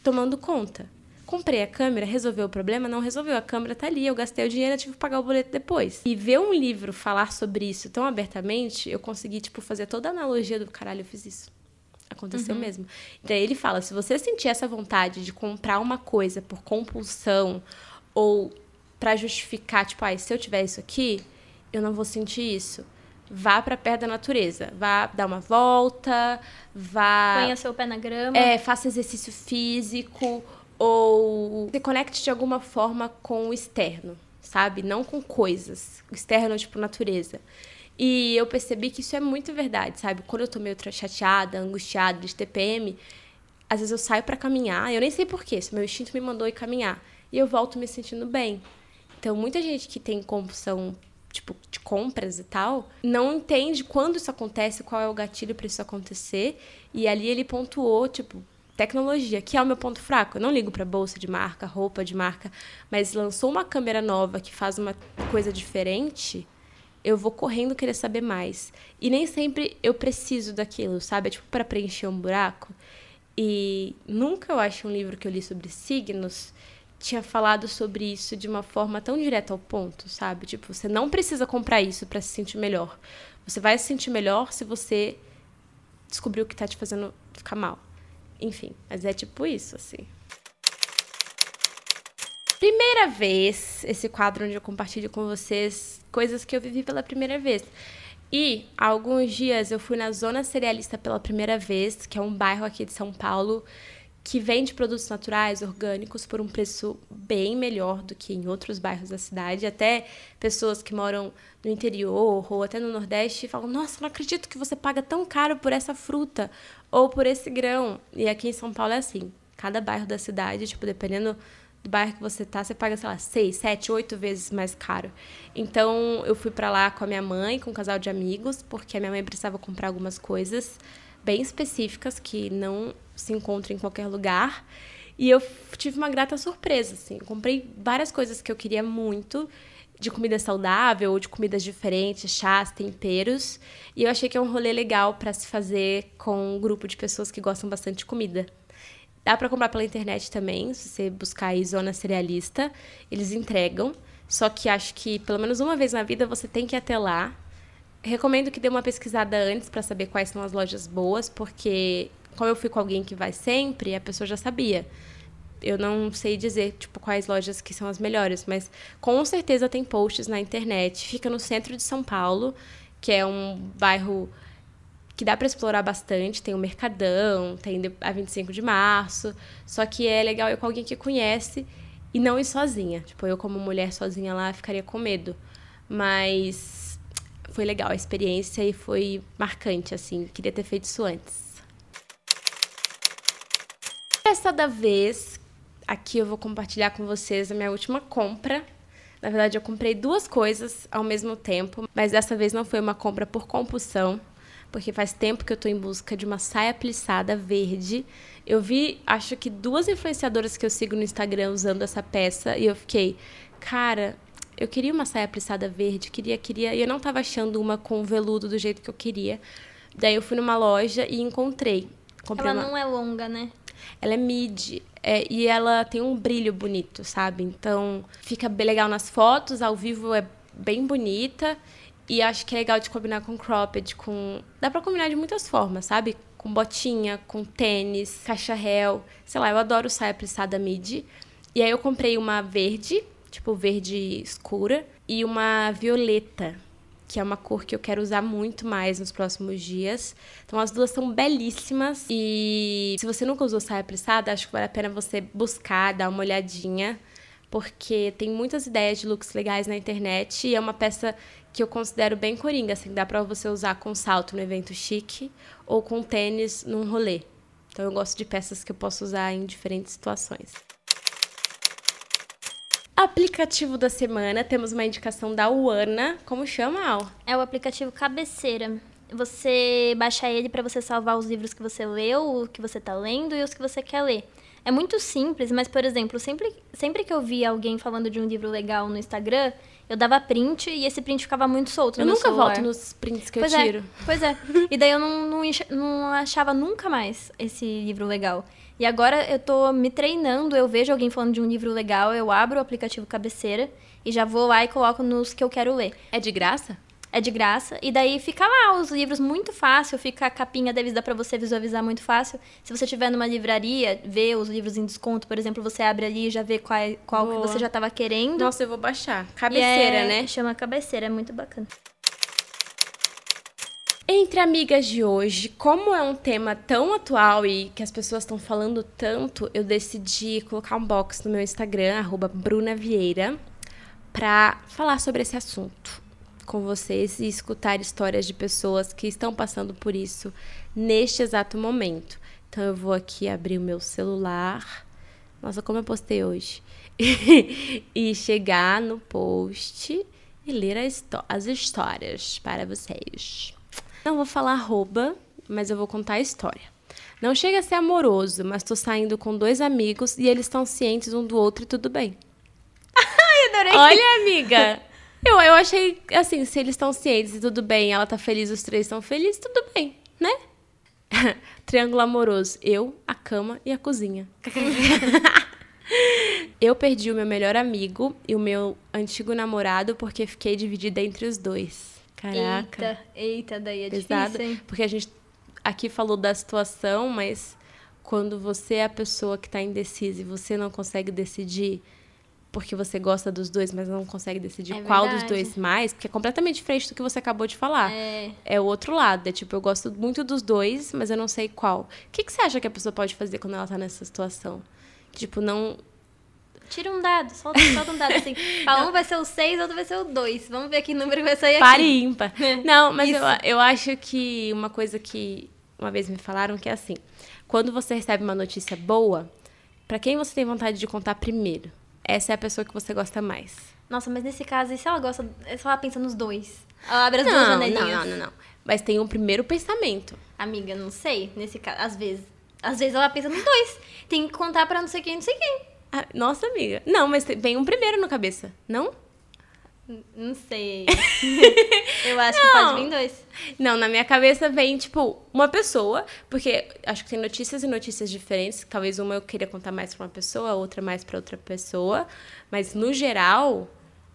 [SPEAKER 1] tomando conta. Comprei a câmera, resolveu o problema? Não resolveu. A câmera tá ali, eu gastei o dinheiro, eu tive que pagar o boleto depois. E ver um livro falar sobre isso tão abertamente, eu consegui, tipo, fazer toda a analogia do caralho, eu fiz isso. Aconteceu uhum. mesmo. Daí ele fala: se você sentir essa vontade de comprar uma coisa por compulsão ou para justificar, tipo, ah, se eu tiver isso aqui, eu não vou sentir isso. Vá para perto da natureza. Vá dar uma volta, vá.
[SPEAKER 2] Ponha seu pé na grama.
[SPEAKER 1] É, faça exercício físico ou se conecte de alguma forma com o externo, sabe? Não com coisas. O externo, tipo, natureza. E eu percebi que isso é muito verdade, sabe? Quando eu tô meio chateada, angustiada de TPM, às vezes eu saio para caminhar, eu nem sei porquê, se meu instinto me mandou ir caminhar, e eu volto me sentindo bem. Então, muita gente que tem compulsão tipo de compras e tal, não entende quando isso acontece, qual é o gatilho para isso acontecer, e ali ele pontuou, tipo, tecnologia, que é o meu ponto fraco. Eu não ligo para bolsa de marca, roupa de marca, mas lançou uma câmera nova que faz uma coisa diferente, eu vou correndo querer saber mais. E nem sempre eu preciso daquilo, sabe? É tipo para preencher um buraco. E nunca eu acho um livro que eu li sobre signos tinha falado sobre isso de uma forma tão direta ao ponto, sabe? Tipo, você não precisa comprar isso para se sentir melhor. Você vai se sentir melhor se você descobrir o que tá te fazendo ficar mal. Enfim, mas é tipo isso, assim. Primeira vez, esse quadro onde eu compartilho com vocês coisas que eu vivi pela primeira vez. E há alguns dias eu fui na Zona Cerealista pela primeira vez, que é um bairro aqui de São Paulo que vende produtos naturais, orgânicos, por um preço bem melhor do que em outros bairros da cidade. Até pessoas que moram no interior ou até no Nordeste falam: Nossa, não acredito que você paga tão caro por essa fruta ou por esse grão. E aqui em São Paulo é assim: cada bairro da cidade, tipo, dependendo do bairro que você tá, você paga, sei lá, seis, sete, oito vezes mais caro. Então, eu fui para lá com a minha mãe, com um casal de amigos, porque a minha mãe precisava comprar algumas coisas bem específicas que não se encontra em qualquer lugar. E eu tive uma grata surpresa, assim. comprei várias coisas que eu queria muito, de comida saudável, ou de comidas diferentes, chás, temperos. E eu achei que é um rolê legal para se fazer com um grupo de pessoas que gostam bastante de comida. Dá para comprar pela internet também, se você buscar aí Zona Cerealista, eles entregam. Só que acho que pelo menos uma vez na vida você tem que ir até lá. Recomendo que dê uma pesquisada antes para saber quais são as lojas boas, porque como eu fui com alguém que vai sempre, a pessoa já sabia. Eu não sei dizer, tipo, quais lojas que são as melhores, mas com certeza tem posts na internet. Fica no centro de São Paulo, que é um bairro que dá para explorar bastante. Tem o Mercadão, tem a 25 de março. Só que é legal ir com alguém que conhece e não ir sozinha. Tipo, eu como mulher sozinha lá ficaria com medo. Mas foi legal a experiência e foi marcante, assim. Queria ter feito isso antes. Essa da vez, aqui eu vou compartilhar com vocês a minha última compra. Na verdade, eu comprei duas coisas ao mesmo tempo, mas dessa vez não foi uma compra por compulsão, porque faz tempo que eu estou em busca de uma saia plissada verde. Eu vi, acho que duas influenciadoras que eu sigo no Instagram usando essa peça e eu fiquei, cara, eu queria uma saia plissada verde, queria, queria, e eu não estava achando uma com veludo do jeito que eu queria. Daí eu fui numa loja e encontrei.
[SPEAKER 2] Comprei Ela uma... não é longa, né?
[SPEAKER 1] Ela é mid. É, e ela tem um brilho bonito, sabe? Então fica bem legal nas fotos, ao vivo é bem bonita. E acho que é legal de combinar com cropped, com. Dá pra combinar de muitas formas, sabe? Com botinha, com tênis, caixa réu. Sei lá, eu adoro saia plissada mid. E aí eu comprei uma verde, tipo verde escura, e uma violeta que é uma cor que eu quero usar muito mais nos próximos dias. Então as duas são belíssimas e se você nunca usou saia pressada, acho que vale a pena você buscar, dar uma olhadinha, porque tem muitas ideias de looks legais na internet e é uma peça que eu considero bem coringa, assim, dá para você usar com salto no evento chique ou com tênis num rolê. Então eu gosto de peças que eu posso usar em diferentes situações. Aplicativo da semana, temos uma indicação da Uana. Como chama, Al?
[SPEAKER 2] É o aplicativo Cabeceira. Você baixa ele para você salvar os livros que você leu, o que você tá lendo e os que você quer ler. É muito simples, mas, por exemplo, sempre, sempre que eu via alguém falando de um livro legal no Instagram, eu dava print e esse print ficava muito solto
[SPEAKER 1] Eu nunca
[SPEAKER 2] celular.
[SPEAKER 1] volto nos prints que
[SPEAKER 2] pois
[SPEAKER 1] eu tiro.
[SPEAKER 2] É, pois é. E daí eu não, não, não achava nunca mais esse livro legal. E agora eu tô me treinando, eu vejo alguém falando de um livro legal, eu abro o aplicativo cabeceira e já vou lá e coloco nos que eu quero ler.
[SPEAKER 1] É de graça?
[SPEAKER 2] É de graça. E daí fica lá os livros muito fácil, fica a capinha deles, dá pra você visualizar muito fácil. Se você estiver numa livraria, vê os livros em desconto, por exemplo, você abre ali e já vê qual, qual que você já tava querendo.
[SPEAKER 1] Nossa, eu vou baixar.
[SPEAKER 2] E
[SPEAKER 1] Cabeceira,
[SPEAKER 2] é-
[SPEAKER 1] né?
[SPEAKER 2] Chama cabeceira, é muito bacana.
[SPEAKER 1] Entre amigas de hoje, como é um tema tão atual e que as pessoas estão falando tanto, eu decidi colocar um box no meu Instagram, arroba Bruna Vieira, pra falar sobre esse assunto com vocês e escutar histórias de pessoas que estão passando por isso neste exato momento. Então eu vou aqui abrir o meu celular. Nossa, como eu postei hoje. e chegar no post e ler as histórias para vocês. Não vou falar arroba, mas eu vou contar a história. Não chega a ser amoroso, mas tô saindo com dois amigos e eles estão cientes um do outro e tudo bem.
[SPEAKER 2] Ai, adorei.
[SPEAKER 1] Olha, amiga! Eu, eu achei, assim, se eles estão cientes e tudo bem, ela tá feliz, os três estão felizes, tudo bem, né? Triângulo amoroso. Eu, a cama e a cozinha. eu perdi o meu melhor amigo e o meu antigo namorado porque fiquei dividida entre os dois. Caraca.
[SPEAKER 2] Eita, eita, daí é
[SPEAKER 1] pesado.
[SPEAKER 2] difícil, hein?
[SPEAKER 1] Porque a gente aqui falou da situação, mas quando você é a pessoa que tá indecisa e você não consegue decidir porque você gosta dos dois, mas não consegue decidir
[SPEAKER 2] É
[SPEAKER 1] qual dos dois mais, porque é completamente diferente do que você acabou de falar.
[SPEAKER 2] É.
[SPEAKER 1] É o outro lado. É tipo, eu gosto muito dos dois, mas eu não sei qual. O que, que você acha que a pessoa pode fazer quando ela tá nessa situação? Tipo, não.
[SPEAKER 2] Tira um dado, solta, solta um dado assim. Fala, um vai ser o 6, outro vai ser o 2. Vamos ver que número vai sair aqui.
[SPEAKER 1] Pare ímpar. Não, mas eu,
[SPEAKER 2] Isso.
[SPEAKER 1] eu acho que uma coisa que uma vez me falaram que é assim: quando você recebe uma notícia boa, pra quem você tem vontade de contar primeiro? Essa é a pessoa que você gosta mais.
[SPEAKER 2] Nossa, mas nesse caso, e se ela gosta. Se ela pensa nos dois? Ela abre as
[SPEAKER 1] não,
[SPEAKER 2] duas
[SPEAKER 1] não,
[SPEAKER 2] janelinhas.
[SPEAKER 1] não, não, não. Mas tem um primeiro pensamento.
[SPEAKER 2] Amiga, não sei. Nesse caso, às vezes. Às vezes ela pensa nos dois. Tem que contar pra não sei quem, não sei quem.
[SPEAKER 1] Ah, nossa, amiga. Não, mas vem um primeiro na cabeça, não?
[SPEAKER 2] Não sei. Eu acho que
[SPEAKER 1] Não.
[SPEAKER 2] pode vir dois.
[SPEAKER 1] Não, na minha cabeça vem, tipo, uma pessoa, porque acho que tem notícias e notícias diferentes. Talvez uma eu queria contar mais pra uma pessoa, outra mais pra outra pessoa. Mas, no geral,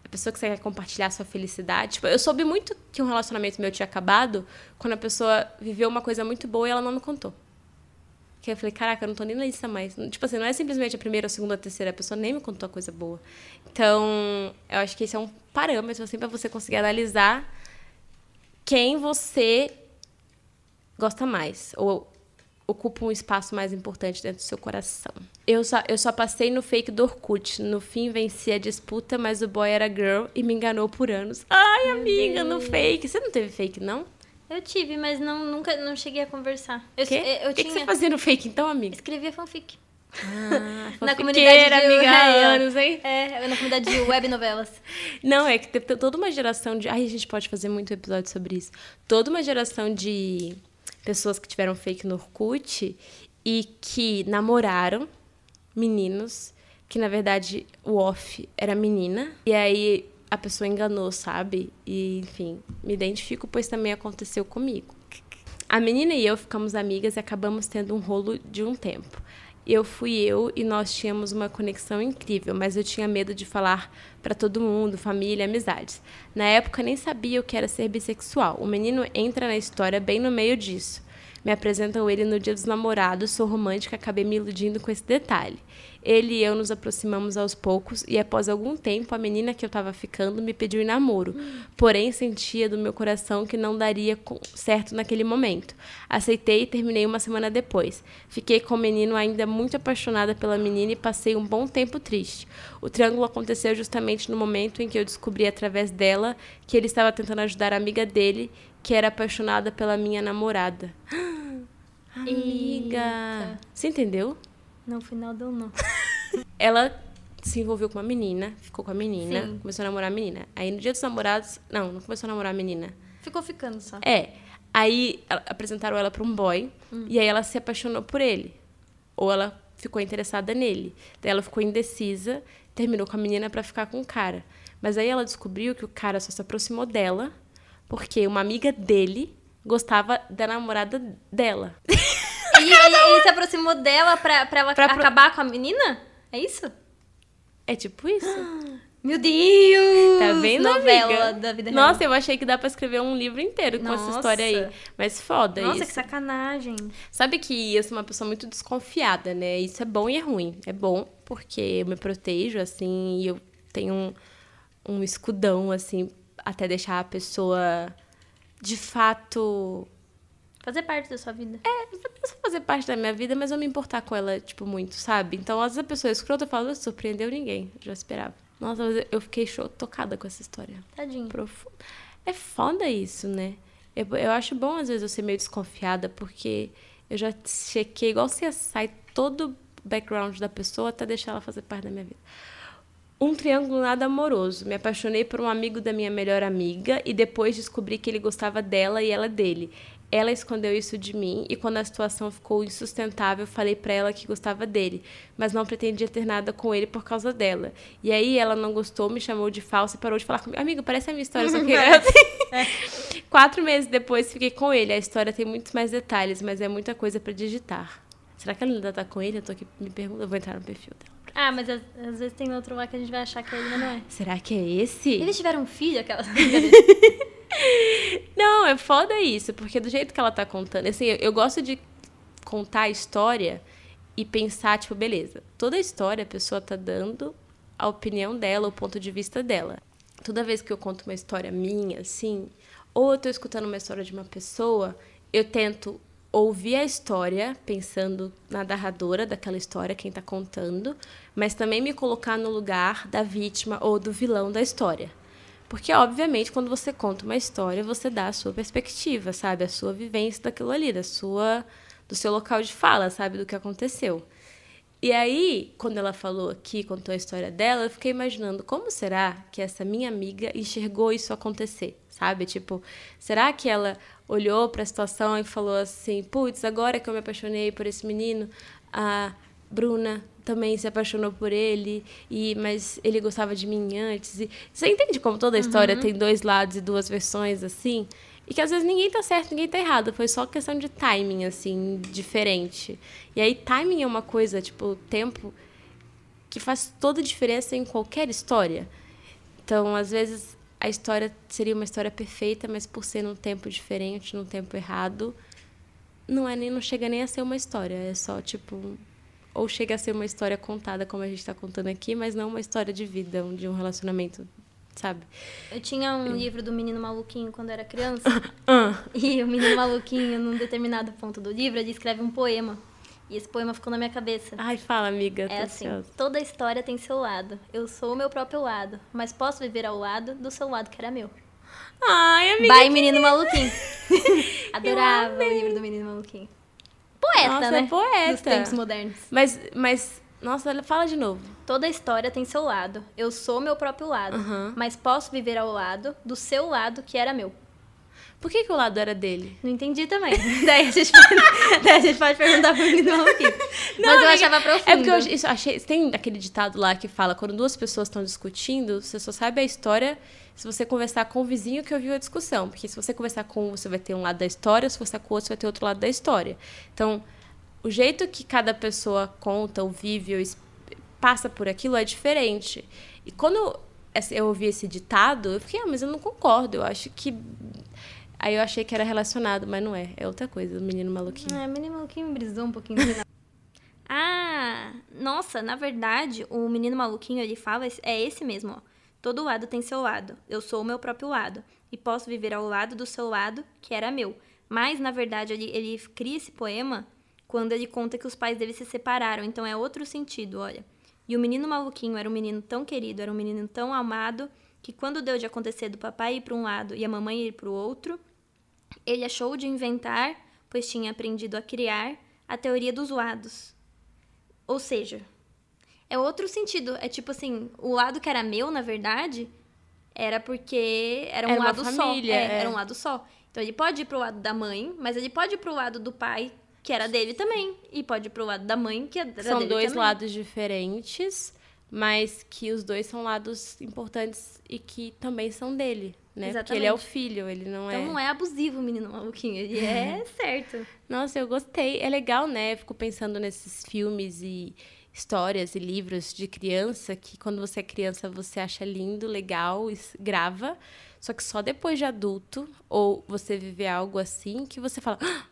[SPEAKER 1] a pessoa que você quer compartilhar sua felicidade. Tipo, eu soube muito que um relacionamento meu tinha acabado quando a pessoa viveu uma coisa muito boa e ela não me contou. Que eu falei, caraca, eu não tô nem na lista mais. Tipo assim, não é simplesmente a primeira, a segunda, a terceira, a pessoa nem me contou a coisa boa. Então, eu acho que esse é um parâmetro, assim, pra você conseguir analisar quem você gosta mais ou ocupa um espaço mais importante dentro do seu coração. Eu só, eu só passei no fake do Orkut. No fim, venci a disputa, mas o boy era girl e me enganou por anos. Ai, amiga, no fake. Você não teve fake, não?
[SPEAKER 2] Eu tive, mas não, nunca não cheguei a conversar. Eu,
[SPEAKER 1] Quê?
[SPEAKER 2] eu, eu
[SPEAKER 1] que,
[SPEAKER 2] tinha.
[SPEAKER 1] que você fazia no fake, então, amiga?
[SPEAKER 2] Escrevia fanfic.
[SPEAKER 1] Ah,
[SPEAKER 2] Na comunidade de
[SPEAKER 1] amiga, há
[SPEAKER 2] é,
[SPEAKER 1] anos, hein?
[SPEAKER 2] É, na comunidade de web novelas.
[SPEAKER 1] Não, é que tem toda uma geração de. Ai, a gente pode fazer muito episódio sobre isso. Toda uma geração de pessoas que tiveram fake no Orkut e que namoraram meninos, que na verdade o off era menina. E aí a pessoa enganou, sabe? E, enfim, me identifico, pois também aconteceu comigo. A menina e eu ficamos amigas e acabamos tendo um rolo de um tempo. Eu fui eu e nós tínhamos uma conexão incrível, mas eu tinha medo de falar para todo mundo, família, amizades. Na época nem sabia o que era ser bissexual. O menino entra na história bem no meio disso. Me apresentam ele no dia dos namorados, sou romântica, acabei me iludindo com esse detalhe. Ele e eu nos aproximamos aos poucos e após algum tempo a menina que eu estava ficando me pediu em namoro. Porém sentia do meu coração que não daria certo naquele momento. Aceitei e terminei uma semana depois. Fiquei com o menino ainda muito apaixonada pela menina e passei um bom tempo triste. O triângulo aconteceu justamente no momento em que eu descobri através dela que ele estava tentando ajudar a amiga dele, que era apaixonada pela minha namorada. Amiga,
[SPEAKER 2] Eita.
[SPEAKER 1] você entendeu?
[SPEAKER 2] No final deu não.
[SPEAKER 1] ela se envolveu com uma menina, ficou com a menina,
[SPEAKER 2] Sim.
[SPEAKER 1] começou a namorar a menina. Aí no dia dos namorados. Não, não começou a namorar a menina.
[SPEAKER 2] Ficou ficando só.
[SPEAKER 1] É. Aí ela- apresentaram ela pra um boy e aí ela se apaixonou por ele. Ou ela ficou interessada nele. Daí ela ficou indecisa, terminou com a menina pra ficar com o cara. Mas aí ela descobriu que o cara só se aproximou dela porque uma amiga dele gostava da namorada dela.
[SPEAKER 2] E se aproximou dela pra, pra ela
[SPEAKER 1] Pra pro-
[SPEAKER 2] acabar com a menina? É isso?
[SPEAKER 1] É tipo isso.
[SPEAKER 2] Meu Deus!
[SPEAKER 1] Tá vendo,
[SPEAKER 2] Novela
[SPEAKER 1] amiga?
[SPEAKER 2] da vida real.
[SPEAKER 1] Nossa, eu achei que dá pra escrever um livro inteiro com essa
[SPEAKER 2] Nossa.
[SPEAKER 1] história aí. Mas foda
[SPEAKER 2] Nossa,
[SPEAKER 1] isso.
[SPEAKER 2] que sacanagem.
[SPEAKER 1] Sabe que eu sou uma pessoa muito desconfiada, né? Isso é bom e é ruim. É bom porque eu me protejo, assim, e eu tenho um, um escudão, assim, até deixar a pessoa de fato.
[SPEAKER 2] Fazer parte da sua vida.
[SPEAKER 1] É, essa pessoa fazer parte da minha vida, mas eu me importar com ela, tipo, muito, sabe? Então, às vezes a pessoa é escrota, eu falo, não surpreendeu ninguém, já esperava. Nossa, eu fiquei tocada com essa história.
[SPEAKER 2] Tadinho.
[SPEAKER 1] Profundo. É foda isso, né? Eu, eu acho bom, às vezes, eu ser meio desconfiada, porque eu já chequei, igual você sai todo o background da pessoa até deixar ela fazer parte da minha vida. Um triângulo nada amoroso. Me apaixonei por um amigo da minha melhor amiga e depois descobri que ele gostava dela e ela dele. Ela escondeu isso de mim e quando a situação ficou insustentável, falei pra ela que gostava dele, mas não pretendia ter nada com ele por causa dela. E aí ela não gostou, me chamou de falsa e parou de falar comigo. Amigo, parece a minha história, só que Quatro meses depois fiquei com ele. A história tem muitos mais detalhes, mas é muita coisa pra digitar. Será que ela ainda tá com ele? Eu tô aqui me perguntando. Eu vou entrar no perfil dela.
[SPEAKER 2] Ah, mas às, às vezes tem outro lá que a gente vai achar que é ele, não é.
[SPEAKER 1] Será que é esse?
[SPEAKER 2] Eles tiveram um filho, aquela.
[SPEAKER 1] Não, é foda isso, porque do jeito que ela tá contando, assim, eu, eu gosto de contar a história e pensar, tipo, beleza, toda história a pessoa tá dando a opinião dela, o ponto de vista dela. Toda vez que eu conto uma história minha, assim, ou eu tô escutando uma história de uma pessoa, eu tento ouvir a história, pensando na narradora daquela história, quem tá contando, mas também me colocar no lugar da vítima ou do vilão da história. Porque, obviamente, quando você conta uma história, você dá a sua perspectiva, sabe? A sua vivência daquilo ali, da sua, do seu local de fala, sabe? Do que aconteceu. E aí, quando ela falou aqui, contou a história dela, eu fiquei imaginando como será que essa minha amiga enxergou isso acontecer, sabe? Tipo, será que ela olhou para a situação e falou assim: putz, agora que eu me apaixonei por esse menino, a Bruna também se apaixonou por ele, e mas ele gostava de mim antes. E você entende como toda a história tem dois lados e duas versões assim? E que às vezes ninguém tá certo, ninguém tá errado. Foi só questão de timing, assim, diferente. E aí, timing é uma coisa, tipo, tempo que faz toda a diferença em qualquer história. Então, às vezes, a história seria uma história perfeita, mas por ser num tempo diferente, num tempo errado, não é nem não chega nem a ser uma história. É só, tipo. Ou chega a ser uma história contada, como a gente tá contando aqui, mas não uma história de vida, de um relacionamento, sabe?
[SPEAKER 2] Eu tinha um livro do Menino Maluquinho quando era criança.
[SPEAKER 1] Ah,
[SPEAKER 2] E o Menino Maluquinho, num determinado ponto do livro, ele escreve um poema. E esse poema ficou na minha cabeça.
[SPEAKER 1] ai, fala, amiga.
[SPEAKER 2] É assim,
[SPEAKER 1] ansiosa.
[SPEAKER 2] toda história tem seu lado. Eu sou o meu próprio lado, mas posso viver ao lado do seu lado que era meu.
[SPEAKER 1] Ai, amiga.
[SPEAKER 2] Vai, Menino Maluquinho. Adorava o livro do Menino Maluquinho. Poeta,
[SPEAKER 1] Nossa,
[SPEAKER 2] né?
[SPEAKER 1] é poeta.
[SPEAKER 2] Dos tempos modernos.
[SPEAKER 1] Mas, mas, nossa, ela fala de novo.
[SPEAKER 2] Toda história tem seu lado. Eu sou meu próprio lado,
[SPEAKER 1] Aham.
[SPEAKER 2] mas posso viver ao lado do seu lado que era meu.
[SPEAKER 1] Por que, que o lado era dele?
[SPEAKER 2] Não entendi também. daí, a gente pode, daí a gente pode perguntar pro menino maluquinho. Mas eu
[SPEAKER 1] amiga,
[SPEAKER 2] achava profundo.
[SPEAKER 1] É porque eu isso, achei. Tem aquele ditado lá que fala: quando duas pessoas estão discutindo, você só sabe a história se você conversar com o vizinho que ouviu a discussão. Porque se você conversar com um, você vai ter um lado da história, se você com o outro, você vai ter outro lado da história. Então, o jeito que cada pessoa conta, ou vive, ou passa por aquilo é diferente. E quando eu ouvi esse ditado, eu fiquei, ah, mas eu não concordo. Eu acho que. Aí eu achei que era relacionado, mas não é. É outra coisa, o menino maluquinho.
[SPEAKER 2] É, o menino maluquinho me brisou um pouquinho ah, nossa, na verdade, o menino maluquinho, ele fala, é esse mesmo, ó. Todo lado tem seu lado. Eu sou o meu próprio lado. E posso viver ao lado do seu lado, que era meu. Mas, na verdade, ele, ele cria esse poema quando ele conta que os pais dele se separaram. Então é outro sentido, olha. E o menino maluquinho era um menino tão querido, era um menino tão amado, que quando deu de acontecer do papai ir para um lado e a mamãe ir para o outro, ele achou de inventar, pois tinha aprendido a criar, a teoria dos lados. Ou seja, é outro sentido. É tipo assim, o lado que era meu, na verdade, era porque era um
[SPEAKER 1] Era uma
[SPEAKER 2] lado
[SPEAKER 1] família,
[SPEAKER 2] só. É,
[SPEAKER 1] é.
[SPEAKER 2] Era um lado só. Então ele pode ir pro lado da mãe, mas ele pode ir pro lado do pai, que era dele também. E pode ir pro lado da mãe, que era
[SPEAKER 1] São
[SPEAKER 2] dele
[SPEAKER 1] dois
[SPEAKER 2] também.
[SPEAKER 1] lados diferentes, mas que os dois são lados importantes e que também são dele, né? Porque ele é o
[SPEAKER 2] Exatamente.
[SPEAKER 1] filho, ele não
[SPEAKER 2] Então
[SPEAKER 1] é.
[SPEAKER 2] não é abusivo o menino maluquinho, ele é certo.
[SPEAKER 1] Nossa, eu gostei. É legal, né? Eu fico pensando nesses filmes e histórias e livros de criança que quando você é criança você acha lindo, legal, e grava. Só que só depois de adulto ou você viver algo assim que você fala, "Ah,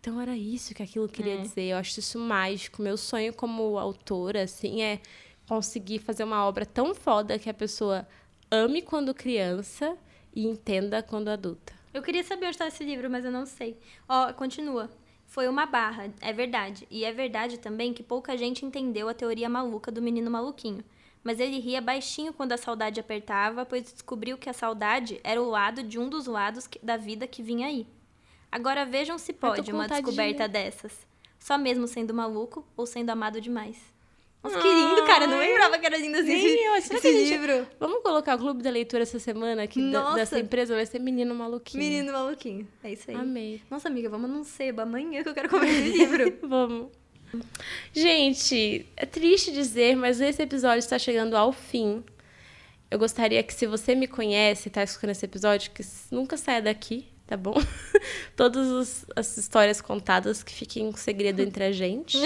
[SPEAKER 1] então era isso que aquilo queria
[SPEAKER 2] É.
[SPEAKER 1] dizer. Eu acho isso mágico. Meu sonho como autora, assim, é conseguir fazer uma obra tão foda que a pessoa ame quando criança e entenda quando adulta.
[SPEAKER 2] Eu queria saber onde está esse livro, mas eu não sei. Ó, continua. Foi uma barra, é verdade. E é verdade também que pouca gente entendeu a teoria maluca do menino maluquinho. Mas ele ria baixinho quando a saudade apertava, pois descobriu que a saudade era o lado de um dos lados que- da vida que vinha aí. Agora vejam se pode uma
[SPEAKER 1] de
[SPEAKER 2] descoberta dessas. Só mesmo sendo maluco ou sendo amado demais. Nossa, que lindo, cara. Eu não lembrava que era lindo assim.
[SPEAKER 1] nem eu. Será
[SPEAKER 2] esse
[SPEAKER 1] gente-
[SPEAKER 2] livro.
[SPEAKER 1] Vamos colocar o clube da leitura essa semana, da-
[SPEAKER 2] Nossa.
[SPEAKER 1] dessa empresa vai ser Menino Maluquinho.
[SPEAKER 2] Menino maluquinho. É isso aí.
[SPEAKER 1] Amei.
[SPEAKER 2] Nossa, amiga, vamos num seba amanhã que eu quero comer esse livro.
[SPEAKER 1] Vamos. Gente, é triste dizer, mas esse episódio está chegando ao fim. Eu gostaria que, se você me conhece e está escutando esse episódio, que nunca saia daqui, tá bom? Todas as histórias contadas que fiquem um segredo entre a gente.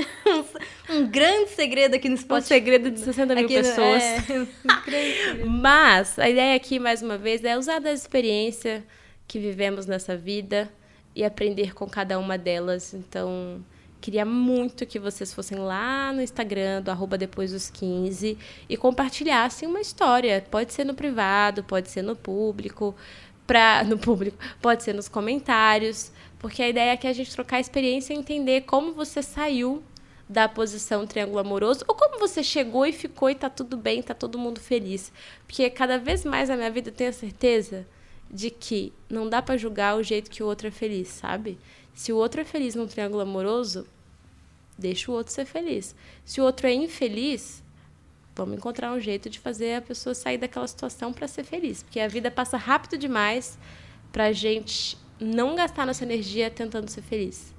[SPEAKER 2] um grande segredo aqui no
[SPEAKER 1] Um
[SPEAKER 2] Spotify.
[SPEAKER 1] segredo de 60 mil
[SPEAKER 2] Aqui
[SPEAKER 1] pessoas.
[SPEAKER 2] é, um.
[SPEAKER 1] Mas a ideia aqui, mais uma vez, é usar da experiência que vivemos nessa vida e aprender com cada uma delas. Então, queria muito que vocês fossem lá no Instagram, do arroba depois dos 15, e compartilhassem uma história. Pode ser no privado, pode ser no público, pra, no público, pode ser nos comentários, porque a ideia é que a gente trocar experiência e entender como você saiu da posição triângulo amoroso, ou como você chegou e ficou e tá tudo bem, tá todo mundo feliz. Porque cada vez mais na minha vida eu tenho a certeza de que não dá pra julgar o jeito que o outro é feliz, sabe? Se o outro é feliz num triângulo amoroso, deixa o outro ser feliz. Se o outro é infeliz, vamos encontrar um jeito de fazer a pessoa sair daquela situação para ser feliz, porque a vida passa rápido demais pra gente não gastar nossa energia tentando ser feliz.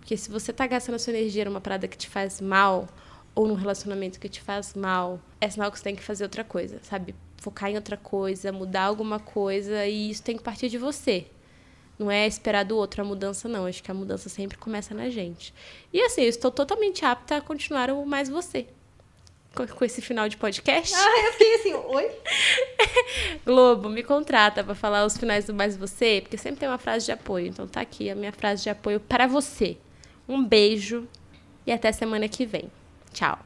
[SPEAKER 1] Porque se você tá gastando a sua energia numa parada que te faz mal, ou num relacionamento que te faz mal, é sinal que você tem que fazer outra coisa, sabe? Focar em outra coisa, mudar alguma coisa, e isso tem que partir de você. Não é esperar do outro a mudança, não. Acho que a mudança sempre começa na gente. E assim, eu estou totalmente apta a continuar o Mais Você. Com esse final de podcast.
[SPEAKER 2] Ah, eu fiquei assim, oi?
[SPEAKER 1] Globo, me contrata para falar os finais do Mais Você, porque sempre tem uma frase de apoio. Então tá aqui a minha frase de apoio para você. Um beijo e até semana que vem. Tchau.